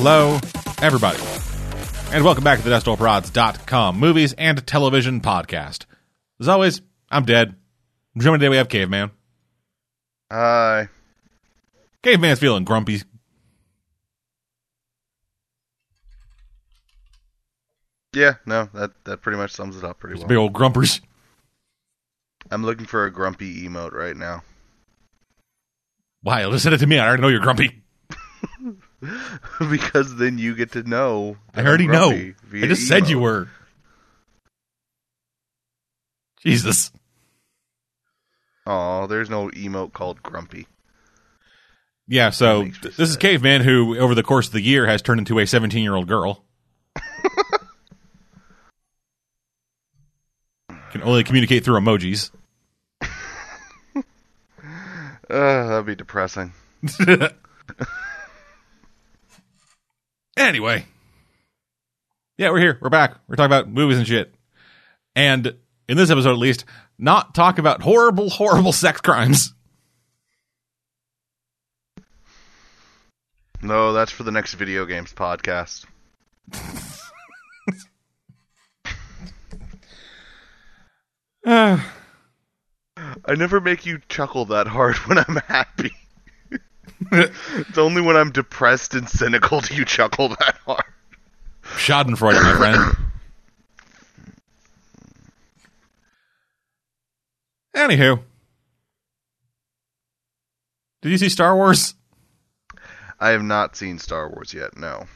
Hello, everybody, and welcome back to the DustOldProds.com movies and television podcast. As always, I'm dead. Joining today we have Caveman. Hi. Caveman's feeling grumpy. Yeah, no, that that pretty much sums it up pretty well. Big old grumpers. I'm looking for a grumpy emote right now. Why? Just send it to me. I already know you're grumpy. because then you get to know. I already know. I just said you were. Jesus. Aw, there's no emote called grumpy. Yeah, so me this is. Caveman who, over the course of the year, has turned into a 17 year old girl. Can only communicate through emojis. Uh, that'd be depressing. Anyway. Yeah, we're here. We're back. We're talking about movies and shit. And in this episode, at least, not talk about horrible, horrible sex crimes. No, that's for the next video games podcast. Uh, I never make you chuckle that hard when I'm happy. it's only when I'm depressed and cynical do you chuckle that hard. Schadenfreude, my friend. Anywho. Did you see Star Wars? I have not seen Star Wars yet. No.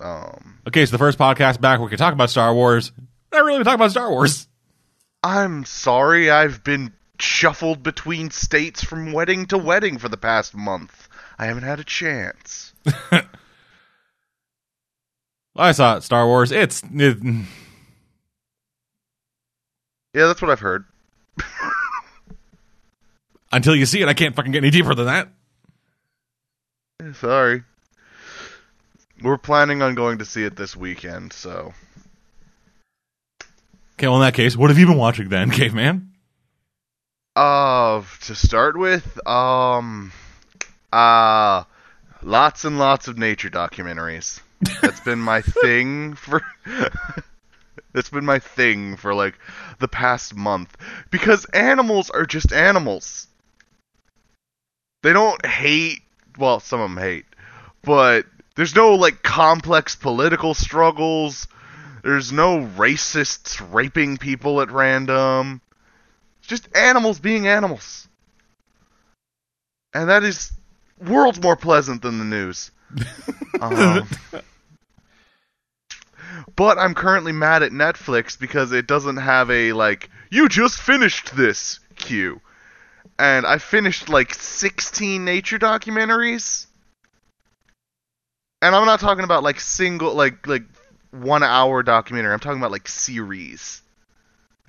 Um, Okay, so the first podcast back, we can talk about Star Wars. I really talk about Star Wars. I'm sorry. I've been shuffled between states from wedding to wedding for the past month. I haven't had a chance. I saw it, Star Wars. It's it, Yeah, that's what I've heard. until you see it, I can't fucking get any deeper than that. Eh, sorry. We're planning on going to see it this weekend, so Okay, well in that case, what have you been watching then, caveman? Uh, to start with, um, uh, lots and lots of nature documentaries. That's been my thing for. That's been my thing for like the past month because animals are just animals. They don't hate. Well, some of them hate, but there's no like complex political struggles. There's no racists raping people at random. It's just animals being animals. And that is worlds more pleasant than the news. Um, but I'm currently mad at Netflix because it doesn't have a, like, you just finished this queue. And I finished, like, 16 nature documentaries. And I'm not talking about, like, single, like, like, one hour documentary. I'm talking about, like, series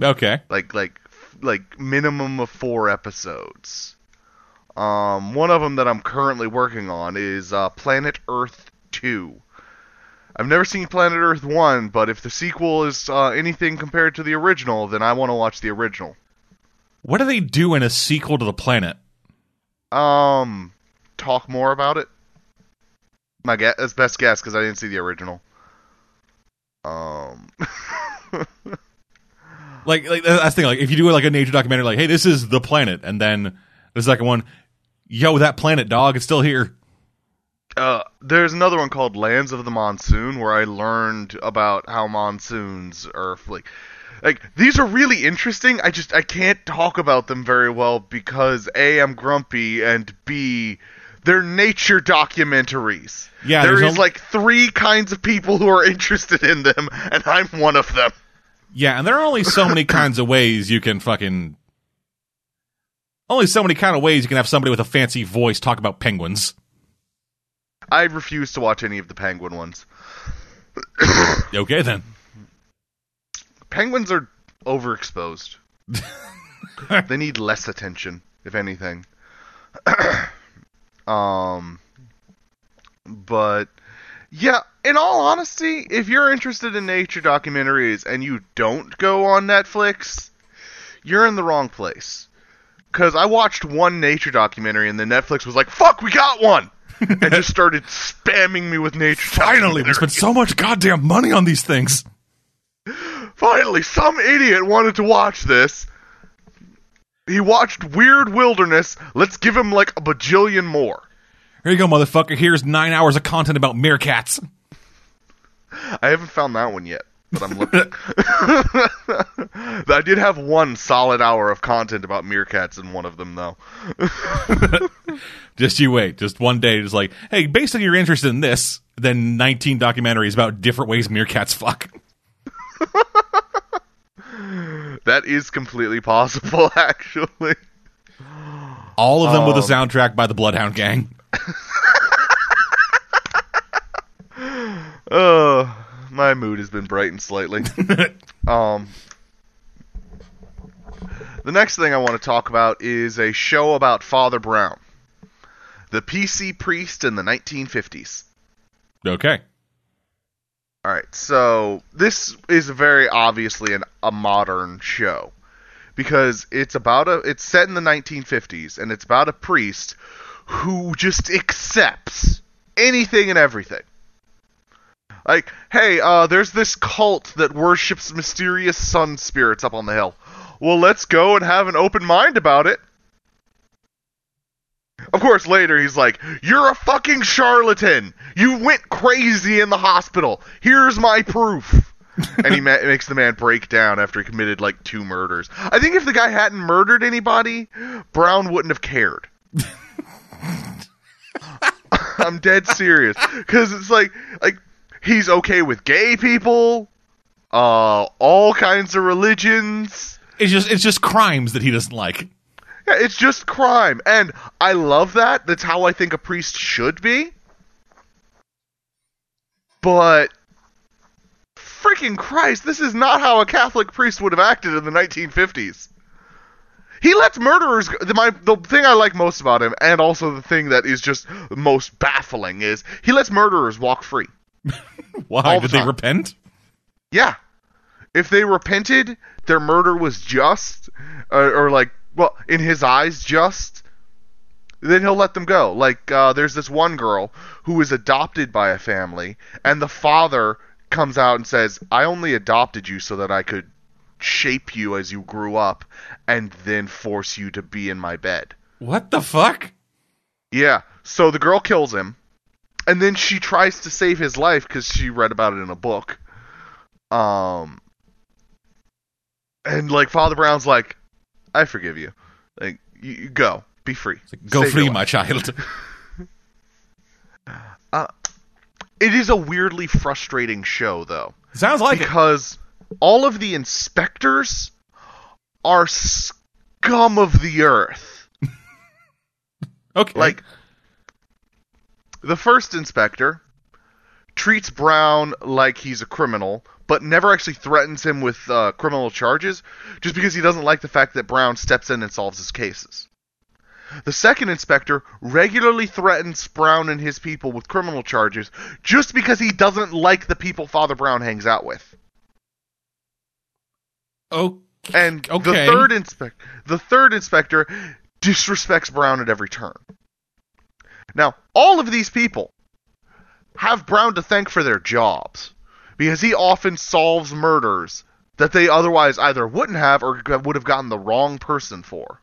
Okay. like like like minimum of four episodes. Um, one of them that I'm currently working on is uh, Planet Earth Two. I've never seen Planet Earth One, but if the sequel is uh, anything compared to the original, then I want to watch the original. What do they do in a sequel to the planet? Um, talk more about it. My guess, as best guess, because I didn't see the original. Um, Like, like that's the thing. Like, if you do like a nature documentary, like, hey, this is the planet, and then the second one, yo, that planet, dog, it's still here. Uh, there's another one called Lands of the Monsoon where I learned about how monsoons are like like these are really interesting. I just I can't talk about them very well because A I'm grumpy and B they're nature documentaries. Yeah, there's is no- like three kinds of people who are interested in them and I'm one of them. Yeah, and there are only so many kinds of ways you can fucking. Only so many kind of ways you can have somebody with a fancy voice talk about penguins. I refuse to watch any of the penguin ones. Okay, then. Penguins are overexposed. they need less attention, if anything. um, but yeah, in all honesty, if you're interested in nature documentaries and you don't go on Netflix, you're in the wrong place. because I watched one nature documentary and then Netflix was like, "Fuck, we got one," and just started spamming me with nature. Finally, we spent so much goddamn money on these things. Finally, some idiot wanted to watch this. He watched Weird Wilderness. Let's give him like a bajillion more. Here you go, motherfucker. Here's nine hours of content about meerkats. I haven't found that one yet, but I'm looking. I did have one solid hour of content about meerkats in one of them, though. Just you wait. Just one day, just like, hey, basically you're interested in this. Then 19 documentaries about different ways meerkats fuck. That is completely possible, actually. All of them with a Um, soundtrack by the Bloodhound Gang. Uh, my mood has been brightened slightly. um, the next thing I want to talk about is a show about Father Brown, the PC priest in the 1950s. Okay. All right, so this is very obviously an, a modern show because it's about a it's set in the 1950s and it's about a priest who just accepts anything and everything. Like, hey, uh, there's this cult that worships mysterious sun spirits up on the hill. Well, let's go and have an open mind about it. Of course, later he's like, You're a fucking charlatan! You went crazy in the hospital! Here's my proof! and he ma- makes the man break down after he committed like two murders. I think if the guy hadn't murdered anybody, Brown wouldn't have cared. I'm dead serious. Because it's like, like, he's okay with gay people, uh, all kinds of religions. It's just it's just crimes that he doesn't like. Yeah, it's just crime. And I love that. That's how I think a priest should be. But freaking Christ, this is not how a Catholic priest would have acted in the 1950s. He lets murderers go. The, my, the thing I like most about him, and also the thing that is just most baffling, is he lets murderers walk free. Why the did they repent? Yeah. If they repented, their murder was just, or, or like, well, in his eyes, just, then he'll let them go. Like, uh, there's this one girl who is adopted by a family, and the father comes out and says, I only adopted you so that I could shape you as you grew up and then force you to be in my bed. What the fuck? Yeah. So the girl kills him, and then she tries to save his life because she read about it in a book. Um, and like Father Brown's like, I forgive you. Like, you, you go, be free. Go Save free, my life." child. It is a weirdly frustrating show, though, Sounds like it. because all of the inspectors are scum of the earth. Okay. Like, the first inspector treats Brown like he's a criminal, but never actually threatens him with uh, criminal charges, just because he doesn't like the fact that Brown steps in and solves his cases. The second inspector regularly threatens Brown and his people with criminal charges just because he doesn't like the people Father Brown hangs out with. oh, And Okay. the third inspect the third inspector disrespects Brown at every turn. Now, all of these people have Brown to thank for their jobs because he often solves murders that they otherwise either wouldn't have or would have gotten the wrong person for.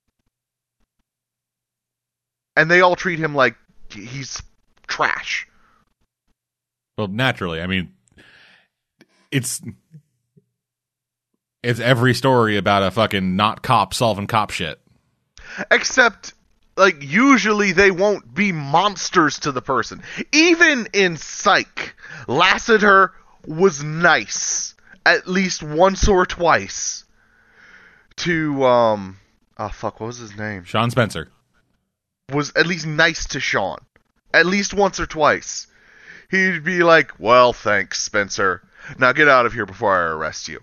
And they all treat him like he's trash. well, naturally. I mean, it's it's every story about a fucking not cop solving cop shit. Except, like, usually they won't be monsters to the person. Even in Psych, Lassiter was nice at least once or twice to, um, oh fuck, what was his name? Sean Spencer. Was at least nice to Sean. At least once or twice. He'd be like, well, thanks, Spencer. Now get out of here before I arrest you.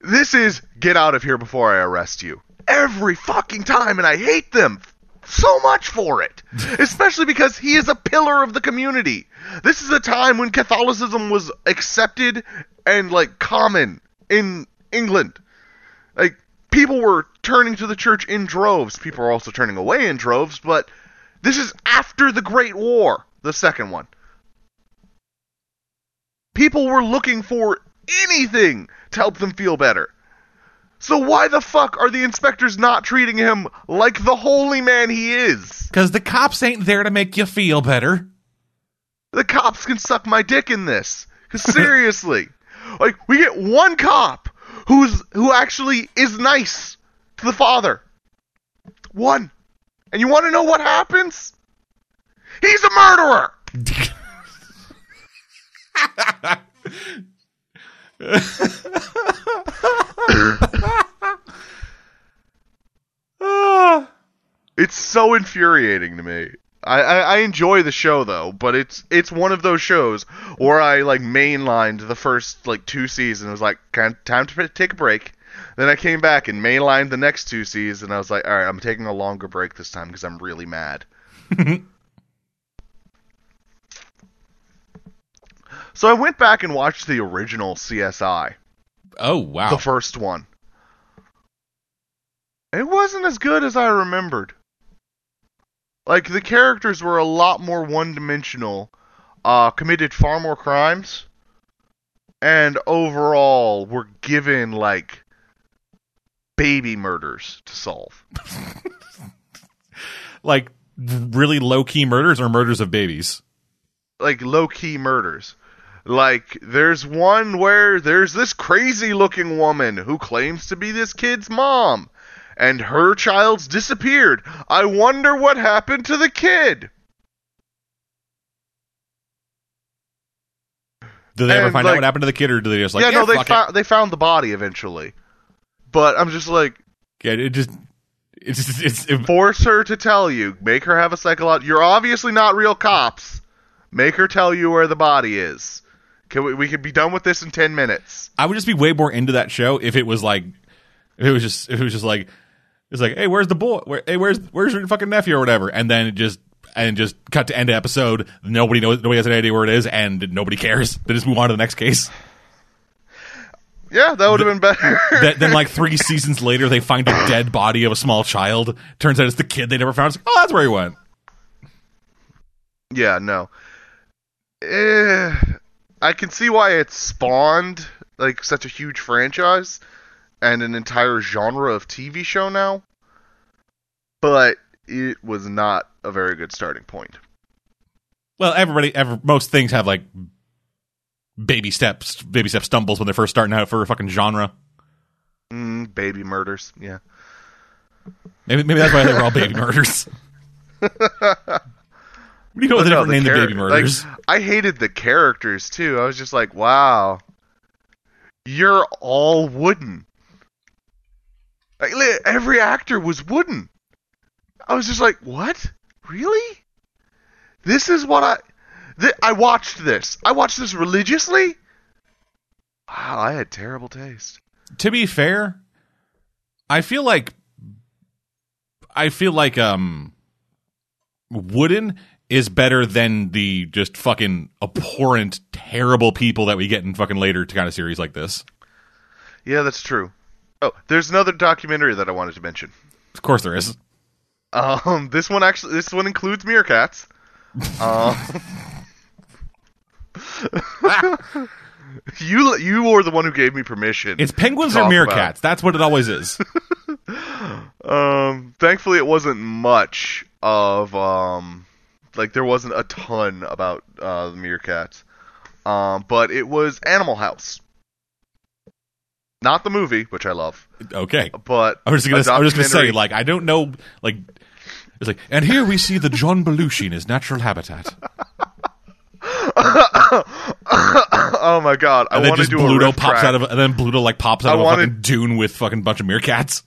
This is get out of here before I arrest you. Every fucking time, and I hate them so much for it. Especially because he is a pillar of the community. This is a time when Catholicism was accepted and like common in England. Like people were turning to the church in droves. People are also turning away in droves, but this is after the Great War, the second one. People were looking for anything to help them feel better. So why the fuck are the inspectors not treating him like the holy man he is? Because the cops ain't there to make you feel better. The cops can suck my dick in this. Cause seriously, like we get one cop who's who actually is nice to the father. One. And you want to know what happens? He's a murderer. It's so infuriating to me. I, I, I enjoy the show though, but it's it's one of those shows where I like mainlined the first like two seasons. It was like time to take a break. Then I came back and mainlined the next two seasons. And I was like, all right, I'm taking a longer break this time because I'm really mad. so I went back and watched the original CSI, oh wow. the first one. It wasn't as good as I remembered. Like the characters were a lot more one-dimensional, uh, committed far more crimes, and overall were given like baby murders to solve. like really low key murders or murders of babies. Like low-key murders. Like there's one where there's this crazy-looking woman who claims to be this kid's mom. And her child's disappeared. I wonder what happened to the kid. Do they ever And, find out what happened to the kid, or do they just like yeah, no, they fuck it. they found the body eventually. But I'm just like, Yeah, it just it's just, it's it, force her to tell you. Make her have a psychological. You're obviously not real cops. Make her tell you where the body is. Can we, we could be done with this in ten minutes. I would just be way more into that show if it was like if it was just if it was just like it's like hey where's the boy where, hey where's where's your fucking nephew or whatever and then it just and just cut to end of episode nobody knows nobody has any idea where it is and nobody cares they just move on to the next case Yeah, that would have been better. then, then like three seasons later they find a dead body of a small child turns out it's the kid they never found it's like, oh that's where he went yeah, no. Eh, I can see why it spawned like such a huge franchise and an entire genre of TV show now. But it was not a very good starting point. well everybody ever most things have like baby steps baby step stumbles when they're first starting out for a fucking genre Mm, baby murders, yeah. Maybe maybe that's why they were all baby murders. Do you know what the No, different name char- baby murders? Like, I hated the characters too. I was just like, wow, you're all wooden. Like, every actor was wooden. I was just like, what? Really? This is what I. Th- I watched this. I watched this religiously. Wow, I had terrible taste. to be fair, I feel like I feel like um Wooden is better than the just fucking abhorrent, terrible people that we get in fucking later to kind of series like this. Yeah, that's true. Oh, there's another documentary that I wanted to mention. Of course there is. Um, this one actually, this one includes meerkats. Um, you you were the one who gave me permission. It's penguins or meerkats. That's what it always is. Um, thankfully, it wasn't much of um, like there wasn't a ton about uh, the meerkats. Um, but it was Animal House, not the movie, which I love, Okay. but I was just gonna I was just gonna say, like, I don't know like it's like and here we see the John Belushi in his natural habitat. oh my god, I And then want to just do Bluto pops track. out of and then Bluto like pops out I of a fucking dune with fucking bunch of meerkats.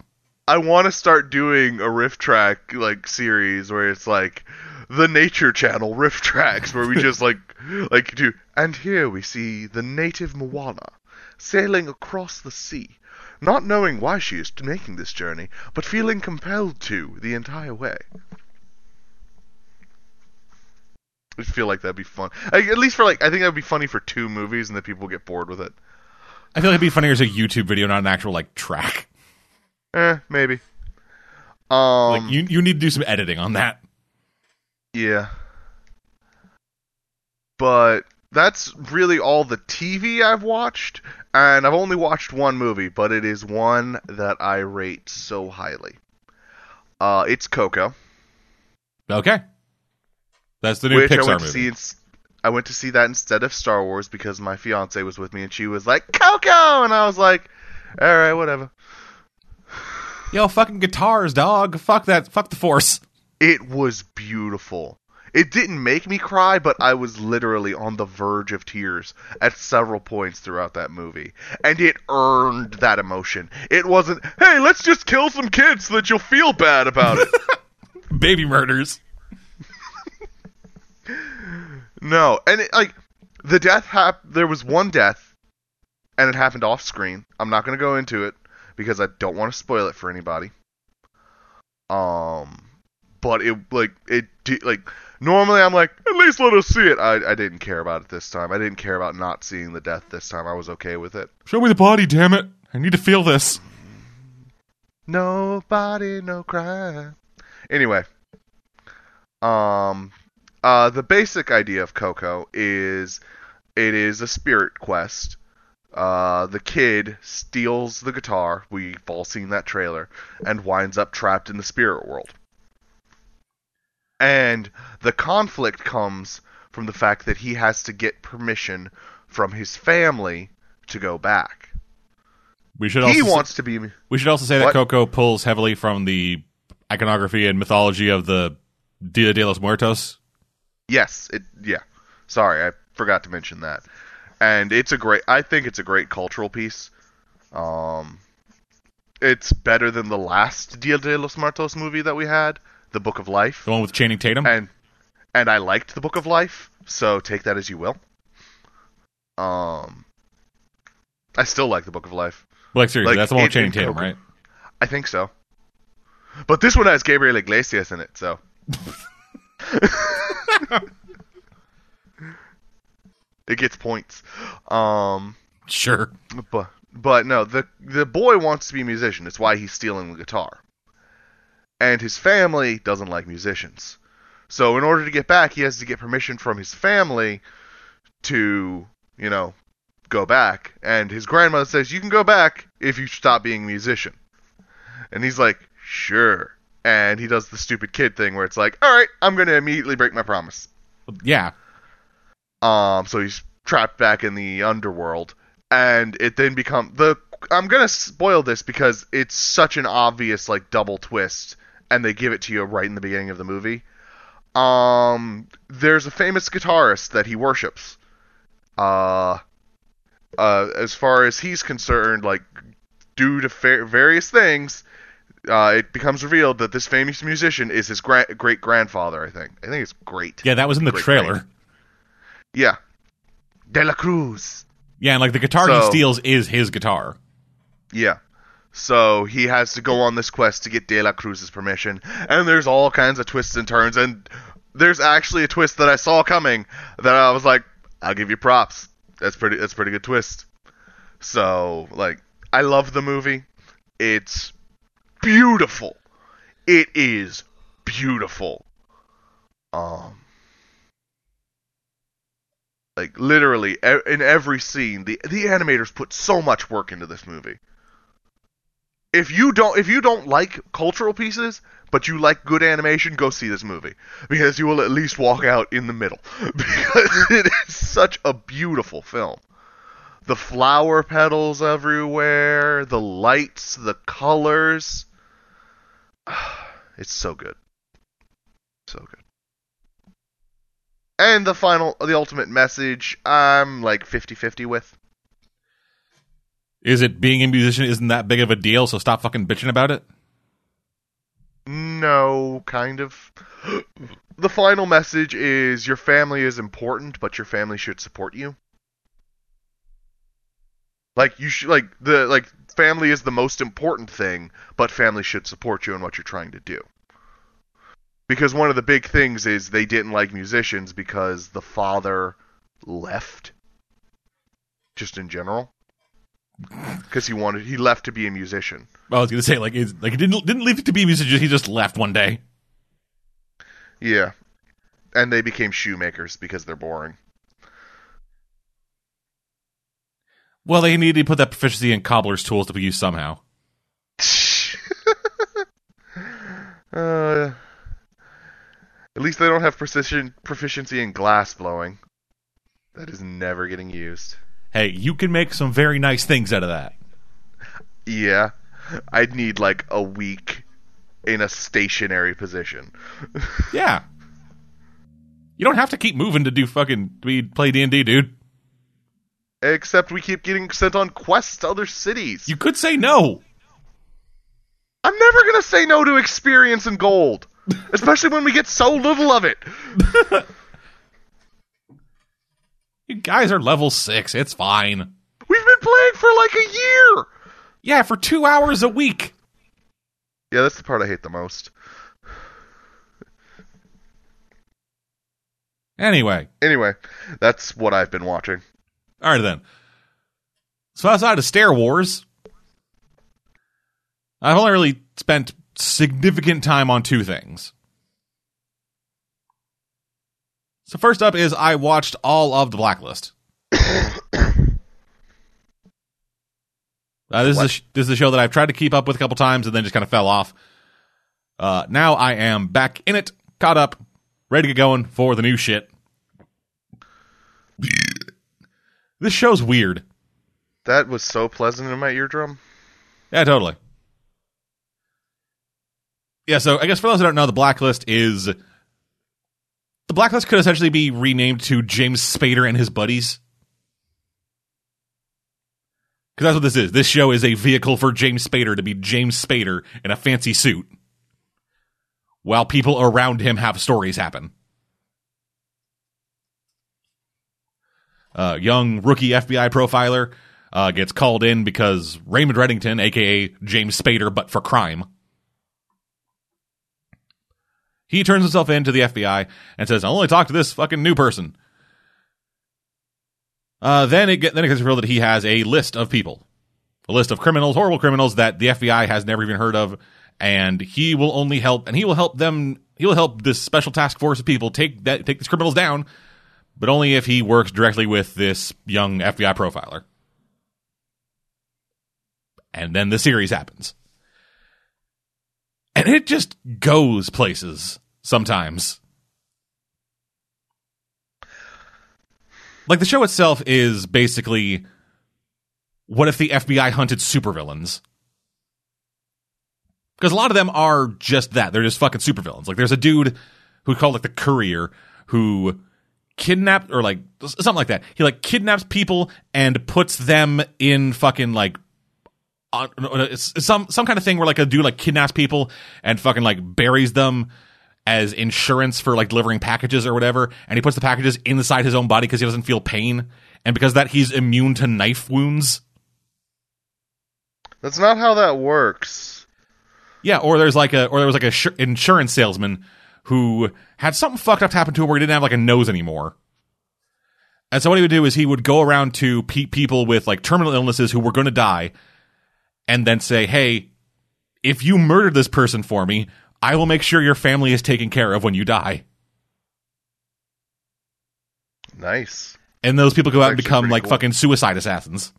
I want to start doing a riff track like series where it's like the Nature Channel riff tracks where we just like like do. And here we see the native Moana sailing across the sea, not knowing why she is making this journey, but feeling compelled to the entire way. I feel like that'd be fun. Like, at least for like, I think that'd be funny for two movies, and then people get bored with it. I feel like it'd be funnier as a YouTube video, not an actual like track. Eh, maybe. Um, like you you need to do some editing on that. Yeah. But that's really all the TV I've watched, and I've only watched one movie, but it is one that I rate so highly. Uh, it's Coco, Okay. That's the new which I Pixar went to movie. see. I went to see that instead of Star Wars because my fiance was with me, and she was like Coco, and I was like, all right, whatever. Yo, fucking guitars, dog. Fuck that. Fuck the force. It was beautiful. It didn't make me cry, but I was literally on the verge of tears at several points throughout that movie. And it earned that emotion. It wasn't, hey, let's just kill some kids so that you'll feel bad about it. Baby murders. no. And it, like, the death hap- there was one death, and it happened off screen. I'm not going to go into it because I don't want to spoil it for anybody. Um, but it, like, it, like, Normally, I'm like, at least let us see it. I, I didn't care about it this time. I didn't care about not seeing the death this time. I was okay with it. Show me the body, damn it. I need to feel this. Nobody, no crime. Anyway, um, uh, the basic idea of Coco is it is a spirit quest. Uh, the kid steals the guitar. We've all seen that trailer, and winds up trapped in the spirit world. And the conflict comes from the fact that he has to get permission from his family to go back. We should also He say- wants to be we should also say that Coco pulls heavily from the iconography and mythology of the Dia de los Muertos. Yes, it yeah. Sorry, I forgot to mention that. And it's a great I think it's a great cultural piece. Um it's better than the last Dia de los Muertos movie that we had, The Book of Life. The one with Channing Tatum. And and I liked The Book of Life, so take that as you will. Um I still like The Book of Life. like seriously, like, that's the one with Channing Tatum, right? I think so. But this one has Gabriel Iglesias in it, so it gets points. Um Sure. but but no, the the boy wants to be a musician. It's why he's stealing the guitar. And his family doesn't like musicians. So in order to get back, he has to get permission from his family to, you know, go back. And his grandmother says, "You can go back if you stop being a musician." And he's like, "Sure." And he does the stupid kid thing where it's like, "All right, I'm going to immediately break my promise." Yeah. Um, so he's trapped back in the underworld, and it then become the. I'm gonna spoil this because it's such an obvious like double twist, and they give it to you right in the beginning of the movie. Um, there's a famous guitarist that he worships. Uh, uh, as far as he's concerned, like due to fa- various things, uh, it becomes revealed that this famous musician is his gra- great grandfather. I think. I think it's great. Yeah, that was in the Great trailer. Yeah. De La Cruz. Yeah, and like the guitar he steals is his guitar. Yeah. So he has to go on this quest to get De La Cruz's permission, and there's all kinds of twists and turns, and there's actually a twist that I saw coming that I was like, I'll give you props. That's pretty. That's pretty good twist. So like, I love the movie. It's beautiful. It is beautiful. Um. Like literally in every scene, the the animators put so much work into this movie if you don't if you don't like cultural pieces but you like good animation go see this movie. Because you will at least walk out in the middle. Because it is such a beautiful film. The flower petals everywhere the lights the colors. It's so good. So good. And the final the ultimate message i'm like 50-50 with Is it being a musician isn't that big of a deal, so stop fucking bitching about it? No, kind of. The final message is your family is important, but your family should support you. Like you should like the like family is the most important thing, but family should support you in what you're trying to do. Because one of the big things is they didn't like musicians because the father left. Just in general. Because he wanted he left to be a musician. I was gonna say like like he didn't didn't leave to be a musician. He just left one day. Yeah, and they became shoemakers because they're boring. Well, they needed to put that proficiency in cobbler's tools to be used somehow. uh, at least they don't have precision proficiency in glass blowing. That is never getting used. Hey, you can make some very nice things out of that. Yeah, I'd need like a week in a stationary position. yeah. You don't have to keep moving to do fucking be play D and D, dude. Except we keep getting sent on quests to other cities. You could say no. I'm never gonna say no to experience and gold, especially when we get so little of it. you guys are level six. It's fine. We've been playing for like a year. Yeah, for two hours a week. Yeah, that's the part I hate the most. Anyway. Anyway, that's what I've been watching. All right then. So outside of Star Wars, I've only really spent significant time on two things. So first up is I watched all of the Blacklist. Uh, this is a, this is a show that I've tried to keep up with a couple times and then just kind of fell off. Uh, now I am back in it, caught up, ready to get going for the new shit. this show's weird. That was so pleasant in my eardrum. Yeah, totally. Yeah, so I guess for those who don't know, the Blacklist is the Blacklist could essentially be renamed to James Spader and his buddies. Because that's what this is. This show is a vehicle for James Spader to be James Spader in a fancy suit, while people around him have stories happen. Uh, young rookie FBI profiler uh, gets called in because Raymond Reddington, aka James Spader, but for crime. He turns himself in to the FBI and says, "I'll only talk to this fucking new person." Uh, then it get, then it gets revealed that he has a list of people, a list of criminals, horrible criminals that the FBI has never even heard of, and he will only help, and he will help them. He will help this special task force of people take that take these criminals down, but only if he works directly with this young FBI profiler. And then the series happens. And it just goes places sometimes. Like the show itself is basically what if the FBI hunted supervillains? Because a lot of them are just that. They're just fucking supervillains. Like there's a dude who called like the courier who kidnapped or like something like that. He like kidnaps people and puts them in fucking like uh, some some kind of thing where like a dude like kidnaps people and fucking like buries them as insurance for like delivering packages or whatever, and he puts the packages inside his own body because he doesn't feel pain, and because that he's immune to knife wounds. That's not how that works. Yeah, or there's like a or there was like a sh- insurance salesman who had something fucked up happen to him where he didn't have like a nose anymore. And so what he would do is he would go around to pe- people with like terminal illnesses who were going to die, and then say, "Hey, if you murdered this person for me, I will make sure your family is taken care of when you die." Nice. And those people go That's out and become like cool. fucking suicide assassins.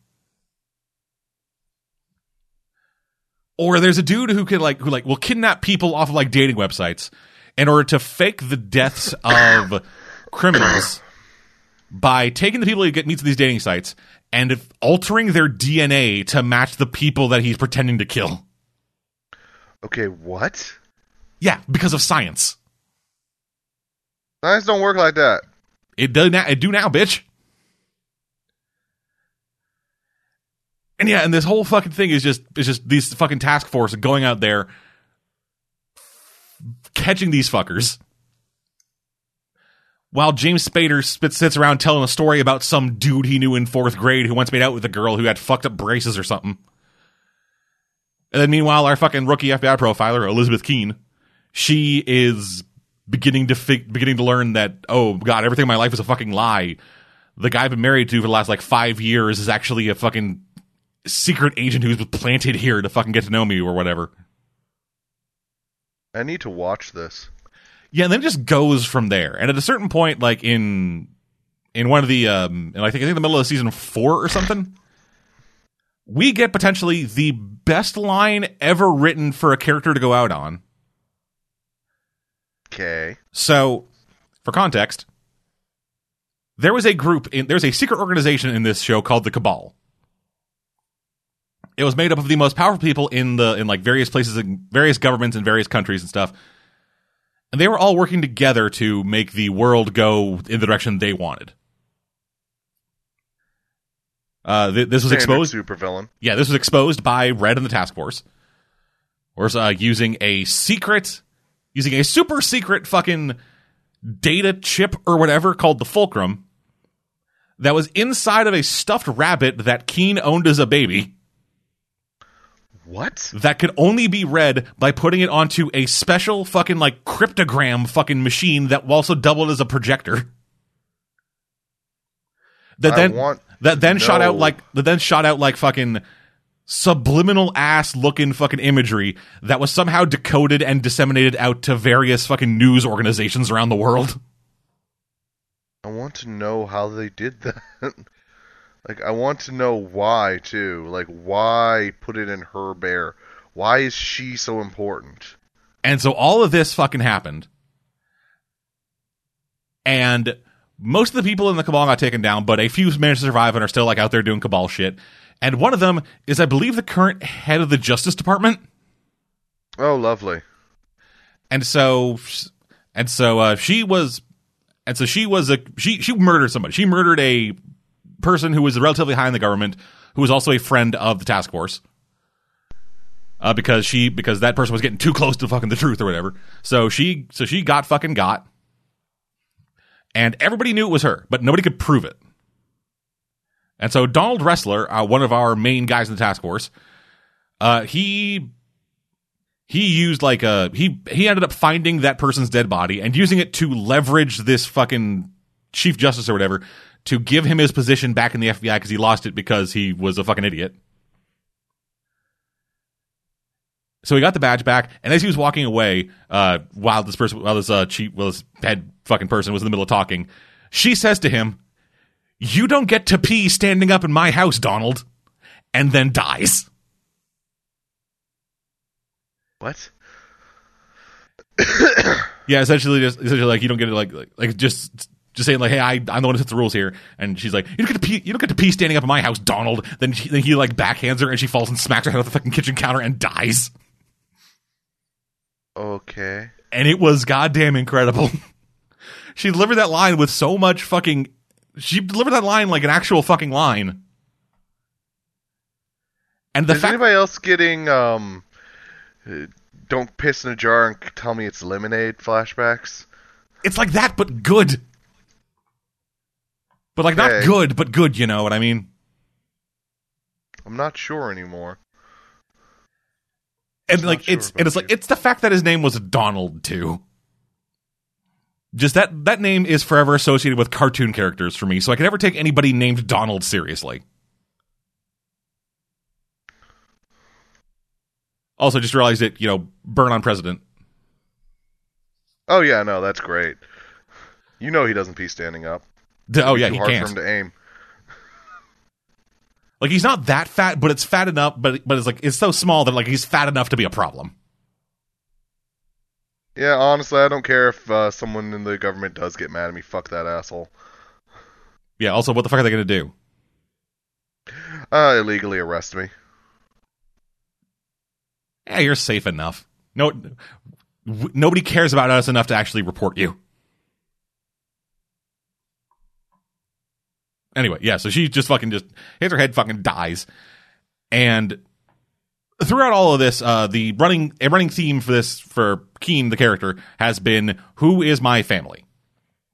Or there's a dude who could like who like will kidnap people off of like dating websites in order to fake the deaths of criminals by taking the people he get meets at these dating sites and altering their DNA to match the people that he's pretending to kill. Okay, what? Yeah, because of science. Science don't work like that. It do now. It do now, bitch. And yeah, and this whole fucking thing is just is just these fucking task force going out there catching these fuckers. While James Spader sits around telling a story about some dude he knew in fourth grade who once made out with a girl who had fucked up braces or something. And then meanwhile, our fucking rookie FBI profiler, Elizabeth Keen, she is beginning to fig- beginning to learn that oh god, everything in my life is a fucking lie. The guy I've been married to for the last like five years is actually a fucking secret agent who's planted here to fucking get to know me or whatever. I need to watch this. Yeah, and then it just goes from there. And at a certain point, like in in one of the um, in I think I think the middle of season four or something, we get potentially the best line ever written for a character to go out on. Okay. So, for context, there was a group in there's a secret organization in this show called the Cabal. It was made up of the most powerful people in the in like various places in various governments in various countries and stuff. And they were all working together to make the world go in the direction they wanted. Uh, th- this was Standard exposed. supervillain. Yeah, this was exposed by Red and the task force. Was uh, using a secret, using a super secret fucking data chip or whatever called the Fulcrum that was inside of a stuffed rabbit that Keen owned as a baby What? that could only be read by putting it onto a special fucking like cryptogram fucking machine that also doubled as a projector. That I then that then to shot out like that then shot out like fucking subliminal ass looking fucking imagery that was somehow decoded and disseminated out to various fucking news organizations around the world. I want to know how they did that. like I want to know why too. Like why put it in her bear? Why is she so important? And so all of this fucking happened. And most of the people in the cabal got taken down, but a few managed to survive and are still like out there doing cabal shit. And one of them is, I believe, the current head of the Justice Department. Oh, lovely. And so, and so uh, she was, and so she was a she she murdered somebody. She murdered a person who was relatively high in the government, who was also a friend of the task force. Uh, because she because that person was getting too close to fucking the truth or whatever. So she so she got fucking got, and everybody knew it was her, but nobody could prove it. And so Donald Ressler, uh, one of our main guys in the task force, uh, he he used like a he he ended up finding that person's dead body and using it to leverage this fucking chief justice or whatever to give him his position back in the FBI because he lost it because he was a fucking idiot. So he got the badge back, and as he was walking away, uh, while this person, while this uh, chief, well, this head fucking person was in the middle of talking, she says to him, "You don't get to pee standing up in my house, Donald," and then dies. What? Yeah, essentially, just essentially like you don't get to like like, like just just saying like, hey, I I'm the one who sets the rules here, and she's like, you don't get to pee, you don't get to pee standing up in my house, Donald. Then she, then he like backhands her, and she falls and smacks her head off the fucking kitchen counter and dies. Okay. And it was goddamn incredible. she delivered that line with so much fucking. She delivered that line like an actual fucking line. And the Is fact anybody else getting um don't piss in a jar and tell me it's lemonade flashbacks? it's like that, but good. But like not good, but good. You know what I mean? I'm not sure anymore. and like sure it's and it's like it's the fact that his name was Donald too. Just that that name is forever associated with cartoon characters for me, so I can never take anybody named Donald seriously. Also, just realized that you know, burn on president. Oh yeah, no, that's great. You know he doesn't pee standing up. Oh yeah, he hard can't. for him to aim. Like he's not that fat, but it's fat enough. But but it's like it's so small that like he's fat enough to be a problem. Yeah, honestly, I don't care if uh, someone in the government does get mad at me. Fuck that asshole. Yeah. Also, what the fuck are they gonna do? Uh, illegally arrest me. Yeah, you're safe enough. No, w- nobody cares about us enough to actually report you. Anyway, yeah, so she just fucking just hits her head, fucking dies, and throughout all of this, uh, the running a running theme for this for Keen the character has been who is my family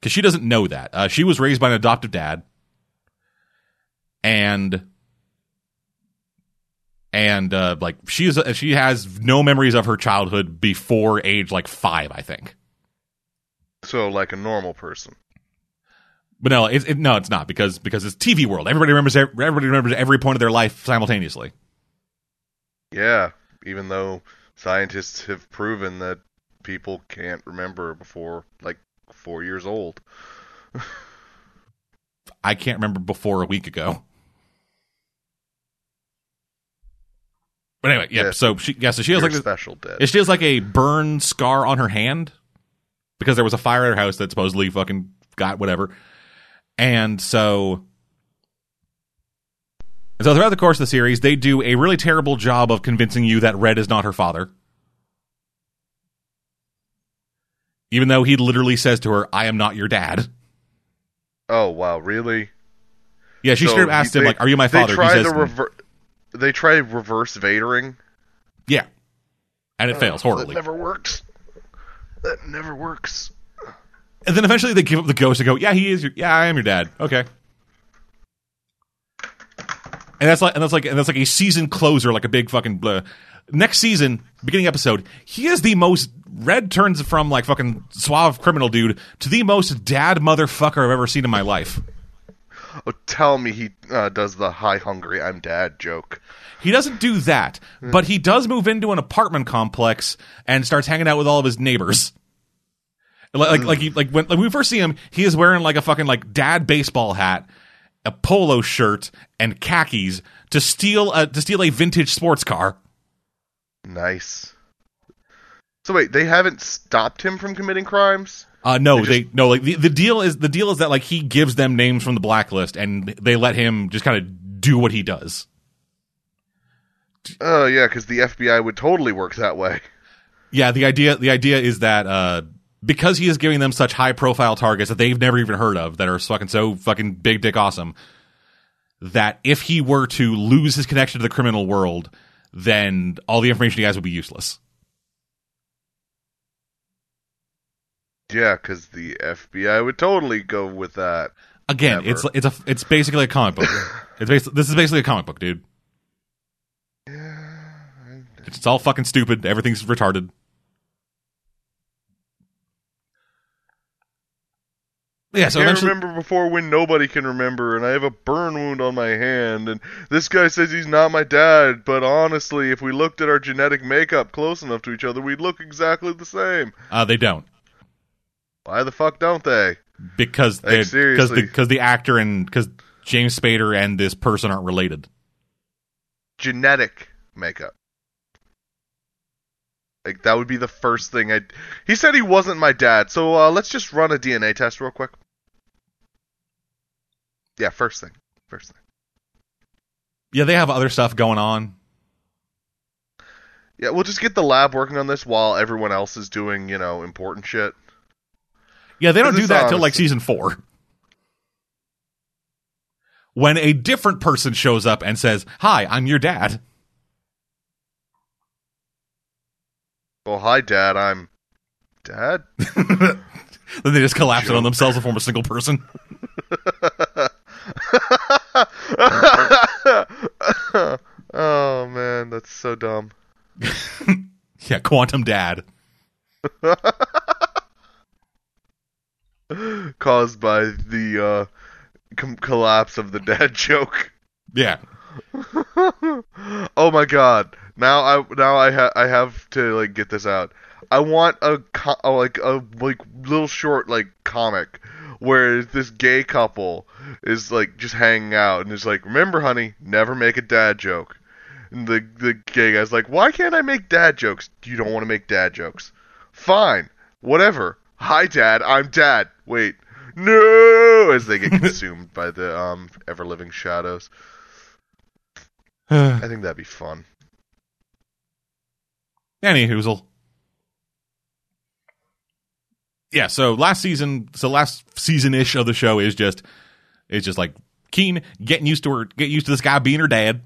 because she doesn't know that uh, she was raised by an adoptive dad, and and uh, like she is she has no memories of her childhood before age like five i think So like a normal person. But no, it, it, no, it's not because because it's TV world. Everybody remembers everybody remembers every point of their life simultaneously. Yeah, even though scientists have proven that people can't remember before like four years old. I can't remember before a week ago. But anyway, yeah. Yeah. So she, yeah. So she has You're like a special dead. she has like a burn scar on her hand because there was a fire at her house that supposedly fucking got whatever, and so. And so throughout the course of the series, they do a really terrible job of convincing you that Red is not her father. Even though he literally says to her, I am not your dad. Oh wow, really? Yeah, she So straight up asked him, they- like, Are you my father? They He try says, to rever- They try reverse Vadering. Yeah. And it uh, fails Oh, horribly. That never works. That never works. And then eventually they give up the ghost and go, "Yeah, he is your. Yeah, I am your dad. Okay." And that's like, and that's like, and that's like a season closer, like a big fucking. Blah. Next season, beginning episode, he is the most. Red turns from like fucking suave criminal dude to the most dad motherfucker I've ever seen in my life. Oh, tell me he uh, does the "Hi, hungry, I'm dad" joke. He doesn't do that, but he does move into an apartment complex and starts hanging out with all of his neighbors. Like, like, like, he, like when, like when we first see him, he is wearing like a fucking like dad baseball hat, a polo shirt, and khakis to steal a to steal a vintage sports car. Nice. So wait, they haven't stopped him from committing crimes? Uh, no, They they, no. Like the, the deal is the deal is that like he gives them names from the blacklist, and they let him just kind of do what he does. Oh yeah, because the FBI would totally work that way. Yeah, the idea the idea is that uh, because he is giving them such high profile targets that they've never even heard of that are fucking so fucking big dick awesome that if he were to lose his connection to the criminal world, then all the information he has would be useless. Yeah, because the FBI would totally go with that. Again, it's it's a it's basically a comic book. it's basically, this is basically a comic book, dude. yeah, It's all fucking stupid. Everything's retarded. Yeah, so I can't remember before when nobody can remember, and I have a burn wound on my hand, and this guy says he's not my dad, but honestly, if we looked at our genetic makeup close enough to each other, we'd look exactly the same. uh, they don't. Why the fuck don't they? because Like, because the because the actor and because James Spader and this person aren't related. Genetic makeup. Like that would be the first thing I. He said he wasn't my dad, so uh, let's just run a DNA test real quick. Yeah, first thing. First thing. Yeah, they have other stuff going on. Yeah, we'll just get the lab working on this while everyone else is doing, you know, important shit. Yeah, they don't do that until like season four. When a different person shows up and says, "Hi, I'm your dad." Well, hi, Dad. I'm. Dad? then they just collapse it on themselves and form a single person. oh man, that's so dumb. Yeah, quantum dad. Caused by the uh, com- collapse of the dad joke. Yeah, oh my god! Now I now I ha- I have to like get this out. I want a co- uh, like a like little short like comic where this gay couple is like just hanging out and is like, remember, honey, never make a dad joke. And the the gay guy's like, why can't I make dad jokes? You don't want to make dad jokes. Fine, whatever. Hi, dad. I'm dad. Wait, no, as they get consumed by the um ever living shadows. I think that'd be fun. Any hoozle. Yeah, so last season, so last season ish of the show is just, it's just like Keen getting used to her, get used to this guy being her dad,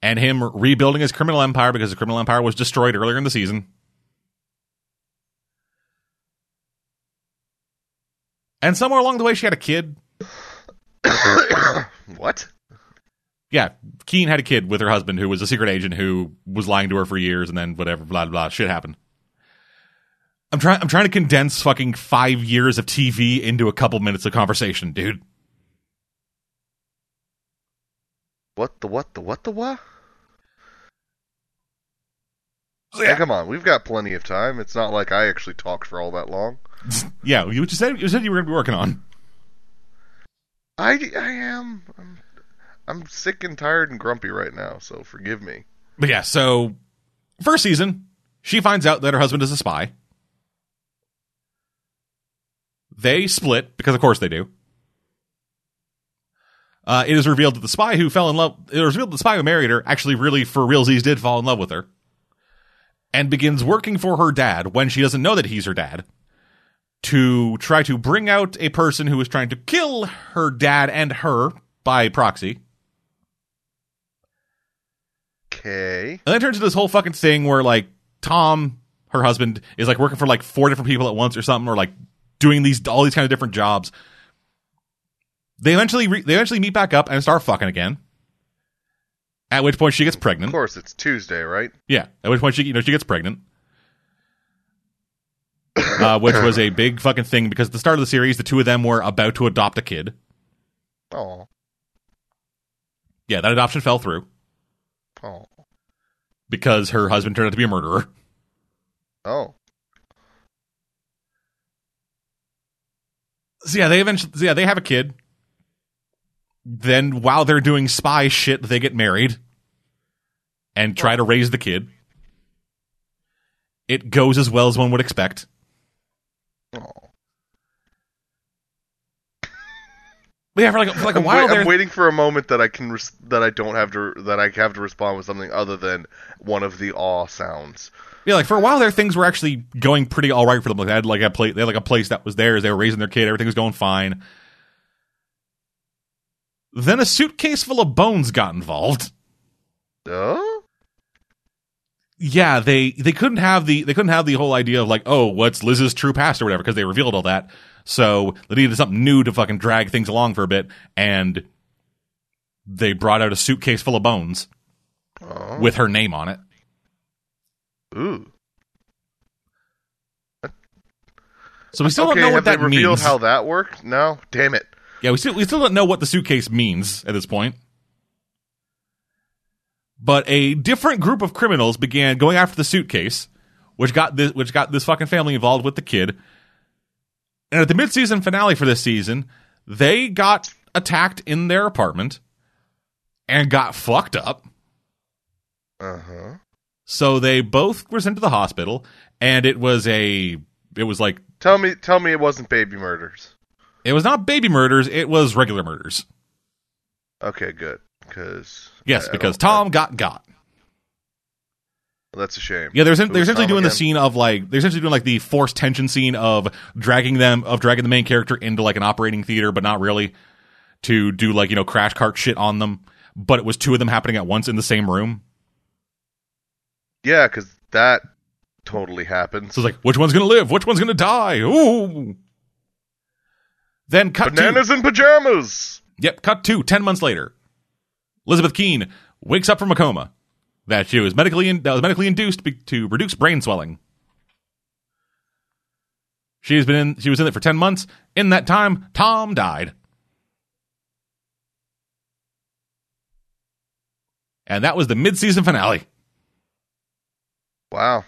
and him rebuilding his criminal empire because his criminal empire was destroyed earlier in the season. And somewhere along the way, she had a kid. what? Yeah, Keen had a kid with her husband who was a secret agent who was lying to her for years, and then whatever, blah blah, shit happened. I'm trying. I'm trying to condense fucking five years of TV into a couple minutes of conversation, dude. What the what the what the what? So, Hey, yeah, come on, we've got plenty of time. It's not like I actually talked for all that long. yeah. You said you said you were going to be working on. I, I am. I'm, I'm sick and tired and grumpy right now, so forgive me. But yeah, so first season, she finds out that her husband is a spy. They split because, of course, they do. Uh, it is revealed that the spy who fell in love, it was revealed that the spy who married her actually really, for realsies, did fall in love with her, and begins working for her dad when she doesn't know that he's her dad to try to bring out a person who is trying to kill her dad and her by proxy. Okay. And then it turns into this whole fucking thing where like Tom, her husband, is like working for like four different people at once or something, or like doing these all these kind of different jobs. They eventually re- they eventually meet back up and start fucking again. At which point she gets pregnant. Of course, it's Tuesday, right? Yeah. At which point she you know she gets pregnant. Uh, which was a big fucking thing because at the start of the series, the two of them were about to adopt a kid. Oh, Yeah, that adoption fell through oh, because her husband turned out to be a murderer. oh. So yeah, they eventually so yeah, they have a kid. Then while they're doing spy shit, they get married and try to raise the kid. It goes as well as one would expect. oh. Yeah, for like, for like a I'm, while wait- there, I'm waiting for a moment that I can res- that I don't have to that I have to respond with something other than one of the awe sounds. yeah, like for a while there, things were actually going pretty all right for them. Like they had like a place, they had like a place that was theirs. They were raising their kid. Everything was going fine. Then a suitcase full of bones got involved. Oh, yeah, they they couldn't have the they couldn't have the whole idea of like, oh, what's Liz's true past or whatever, because they revealed all that. So they needed something new to fucking drag things along for a bit, and they brought out a suitcase full of bones oh. with her name on it. ooh. So we still okay, don't know what that revealed means. how that worked? No, damn it. yeah, we still we still don't know what the suitcase means at this point. But a different group of criminals began going after the suitcase, which got this which got this fucking family involved with the kid. And at the mid-season finale for this season, they got attacked in their apartment and got fucked up. Uh huh. So they both were sent to the hospital, and it was a it was like Tell me, tell me, it wasn't baby murders. it was not baby murders, it was regular murders. Okay, good. Because Yes, because Tom got got. That's a shame. Yeah, they're, they're essentially doing the scene of like they're essentially doing like the forced tension scene of dragging them of dragging the main character into like an operating theater, but not really to do like you know crash cart shit on them. But it was two of them happening at once in the same room. Yeah, because that totally happened. So it's like, which one's gonna live? Which one's gonna die? Ooh. Then cut Bananas to in pajamas. yep, cut to ten months later. Elizabeth Keen wakes up from a coma that she was medically in, that was medically induced be, to reduce brain swelling. She has been in. She was in it for ten months. In that time, Tom died, and that was the mid-season finale. Wow.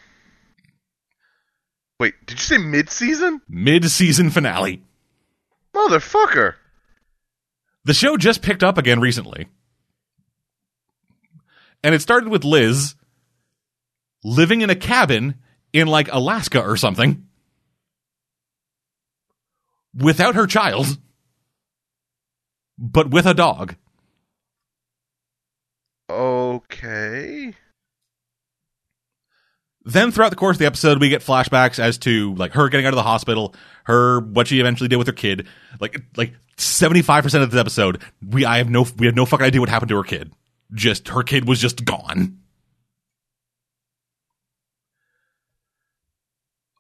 Wait, did you say mid-season? Mid-season finale. Motherfucker. The show just picked up again recently. And it started with Liz living in a cabin in like Alaska or something without her child, but with a dog. Okay. Then throughout the course of the episode, we get flashbacks as to like her getting out of the hospital, her what she eventually did with her kid. Like like seventy five percent of the episode, we I have no we have no fucking idea what happened to her kid. Just her kid was just gone.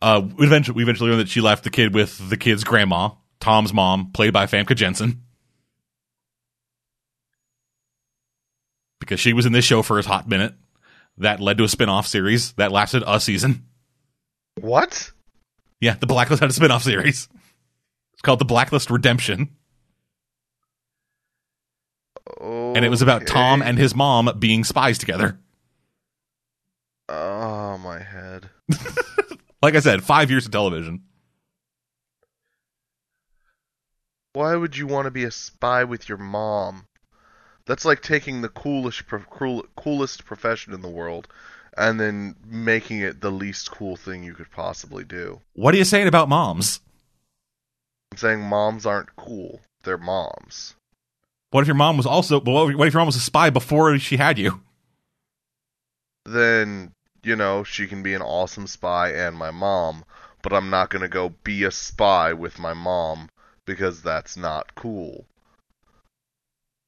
Uh, we eventually we eventually learned that she left the kid with the kid's grandma, Tom's mom, played by Famke Janssen, because she was in this show for a hot minute. That led to a spin off series that lasted a season. What? Yeah, the Blacklist had a spin-off series. It's called The Blacklist Redemption. And it was about Tom and his mom being spies together. Oh, my head. Like I said, five years of television. Why would you want to be a spy with your mom? That's like taking the coolest, pro- coolest profession in the world and then making it the least cool thing you could possibly do. What are you saying about moms? I'm saying moms aren't cool. They're moms. What if your mom was also? What if your mom was a spy before she had you? Then, you know, she can be an awesome spy and my mom, but I'm not going to go be a spy with my mom because that's not cool.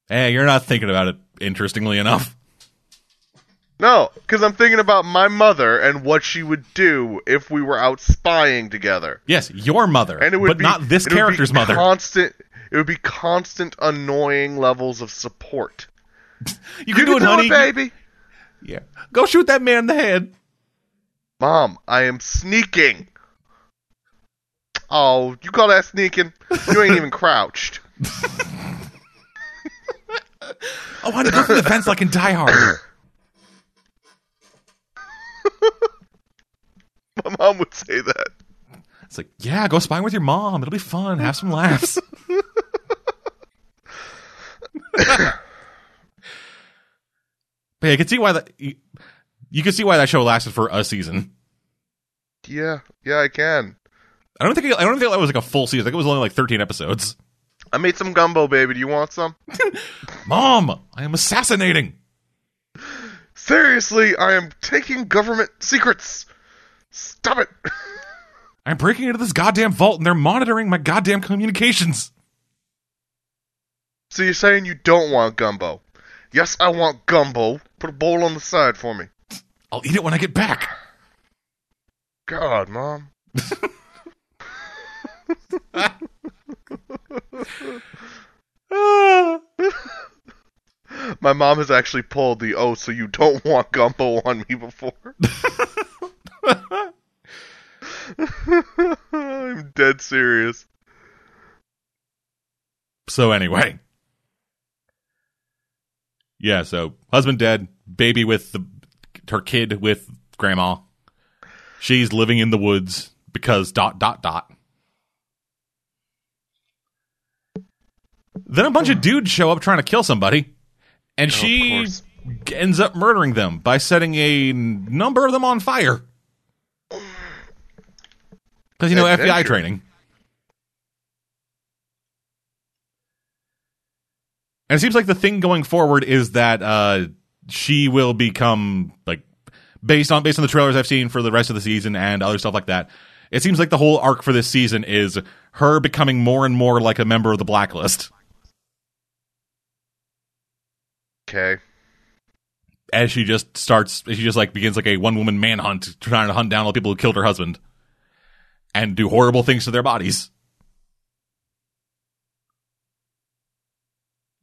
Hey, you're not thinking about it interestingly enough. No, because I'm thinking about my mother and what she would do if we were out spying together. Yes, your mother, And it would but be, not this it would be character's mother. Constant. It would be constant, annoying levels of support. you can do it, do honey. baby. Yeah, go shoot that man in the head. Mom, I am sneaking. Oh, you call that sneaking? You ain't even crouched. Oh, honey, go through the fence like in Die Hard. My mom would say that. It's like, yeah, go spying with your mom. It'll be fun. Have some laughs. but yeah, you can see why that you, you can see why that show lasted for a season. Yeah, yeah, I can. I don't think I don't think that was like a full season. I think it was only like thirteen episodes. I made some gumbo, baby. Do you want some? Mom, I am assassinating. Seriously, I am taking government secrets. Stop it. I'm breaking into this goddamn vault and they're monitoring my goddamn communications. So you're saying you don't want gumbo? Yes, I want gumbo. Put a bowl on the side for me. I'll eat it when I get back. God, mom. My mom has actually pulled the oh, so you don't want gumbo on me before. I'm dead serious. So anyway. Yeah, so husband dead, baby with the her kid with grandma. She's living in the woods because dot dot dot. Then a bunch of dudes show up trying to kill somebody, and Oh, she ends up murdering them by setting a number of them on fire. Because you know FBI training. And it seems like the thing going forward is that uh, she will become like based on based on the trailers I've seen for the rest of the season and other stuff like that. It seems like the whole arc for this season is her becoming more and more like a member of the blacklist Okay. as she just starts. She just like begins like a one woman manhunt, trying to hunt down all the people who killed her husband and do horrible things to their bodies.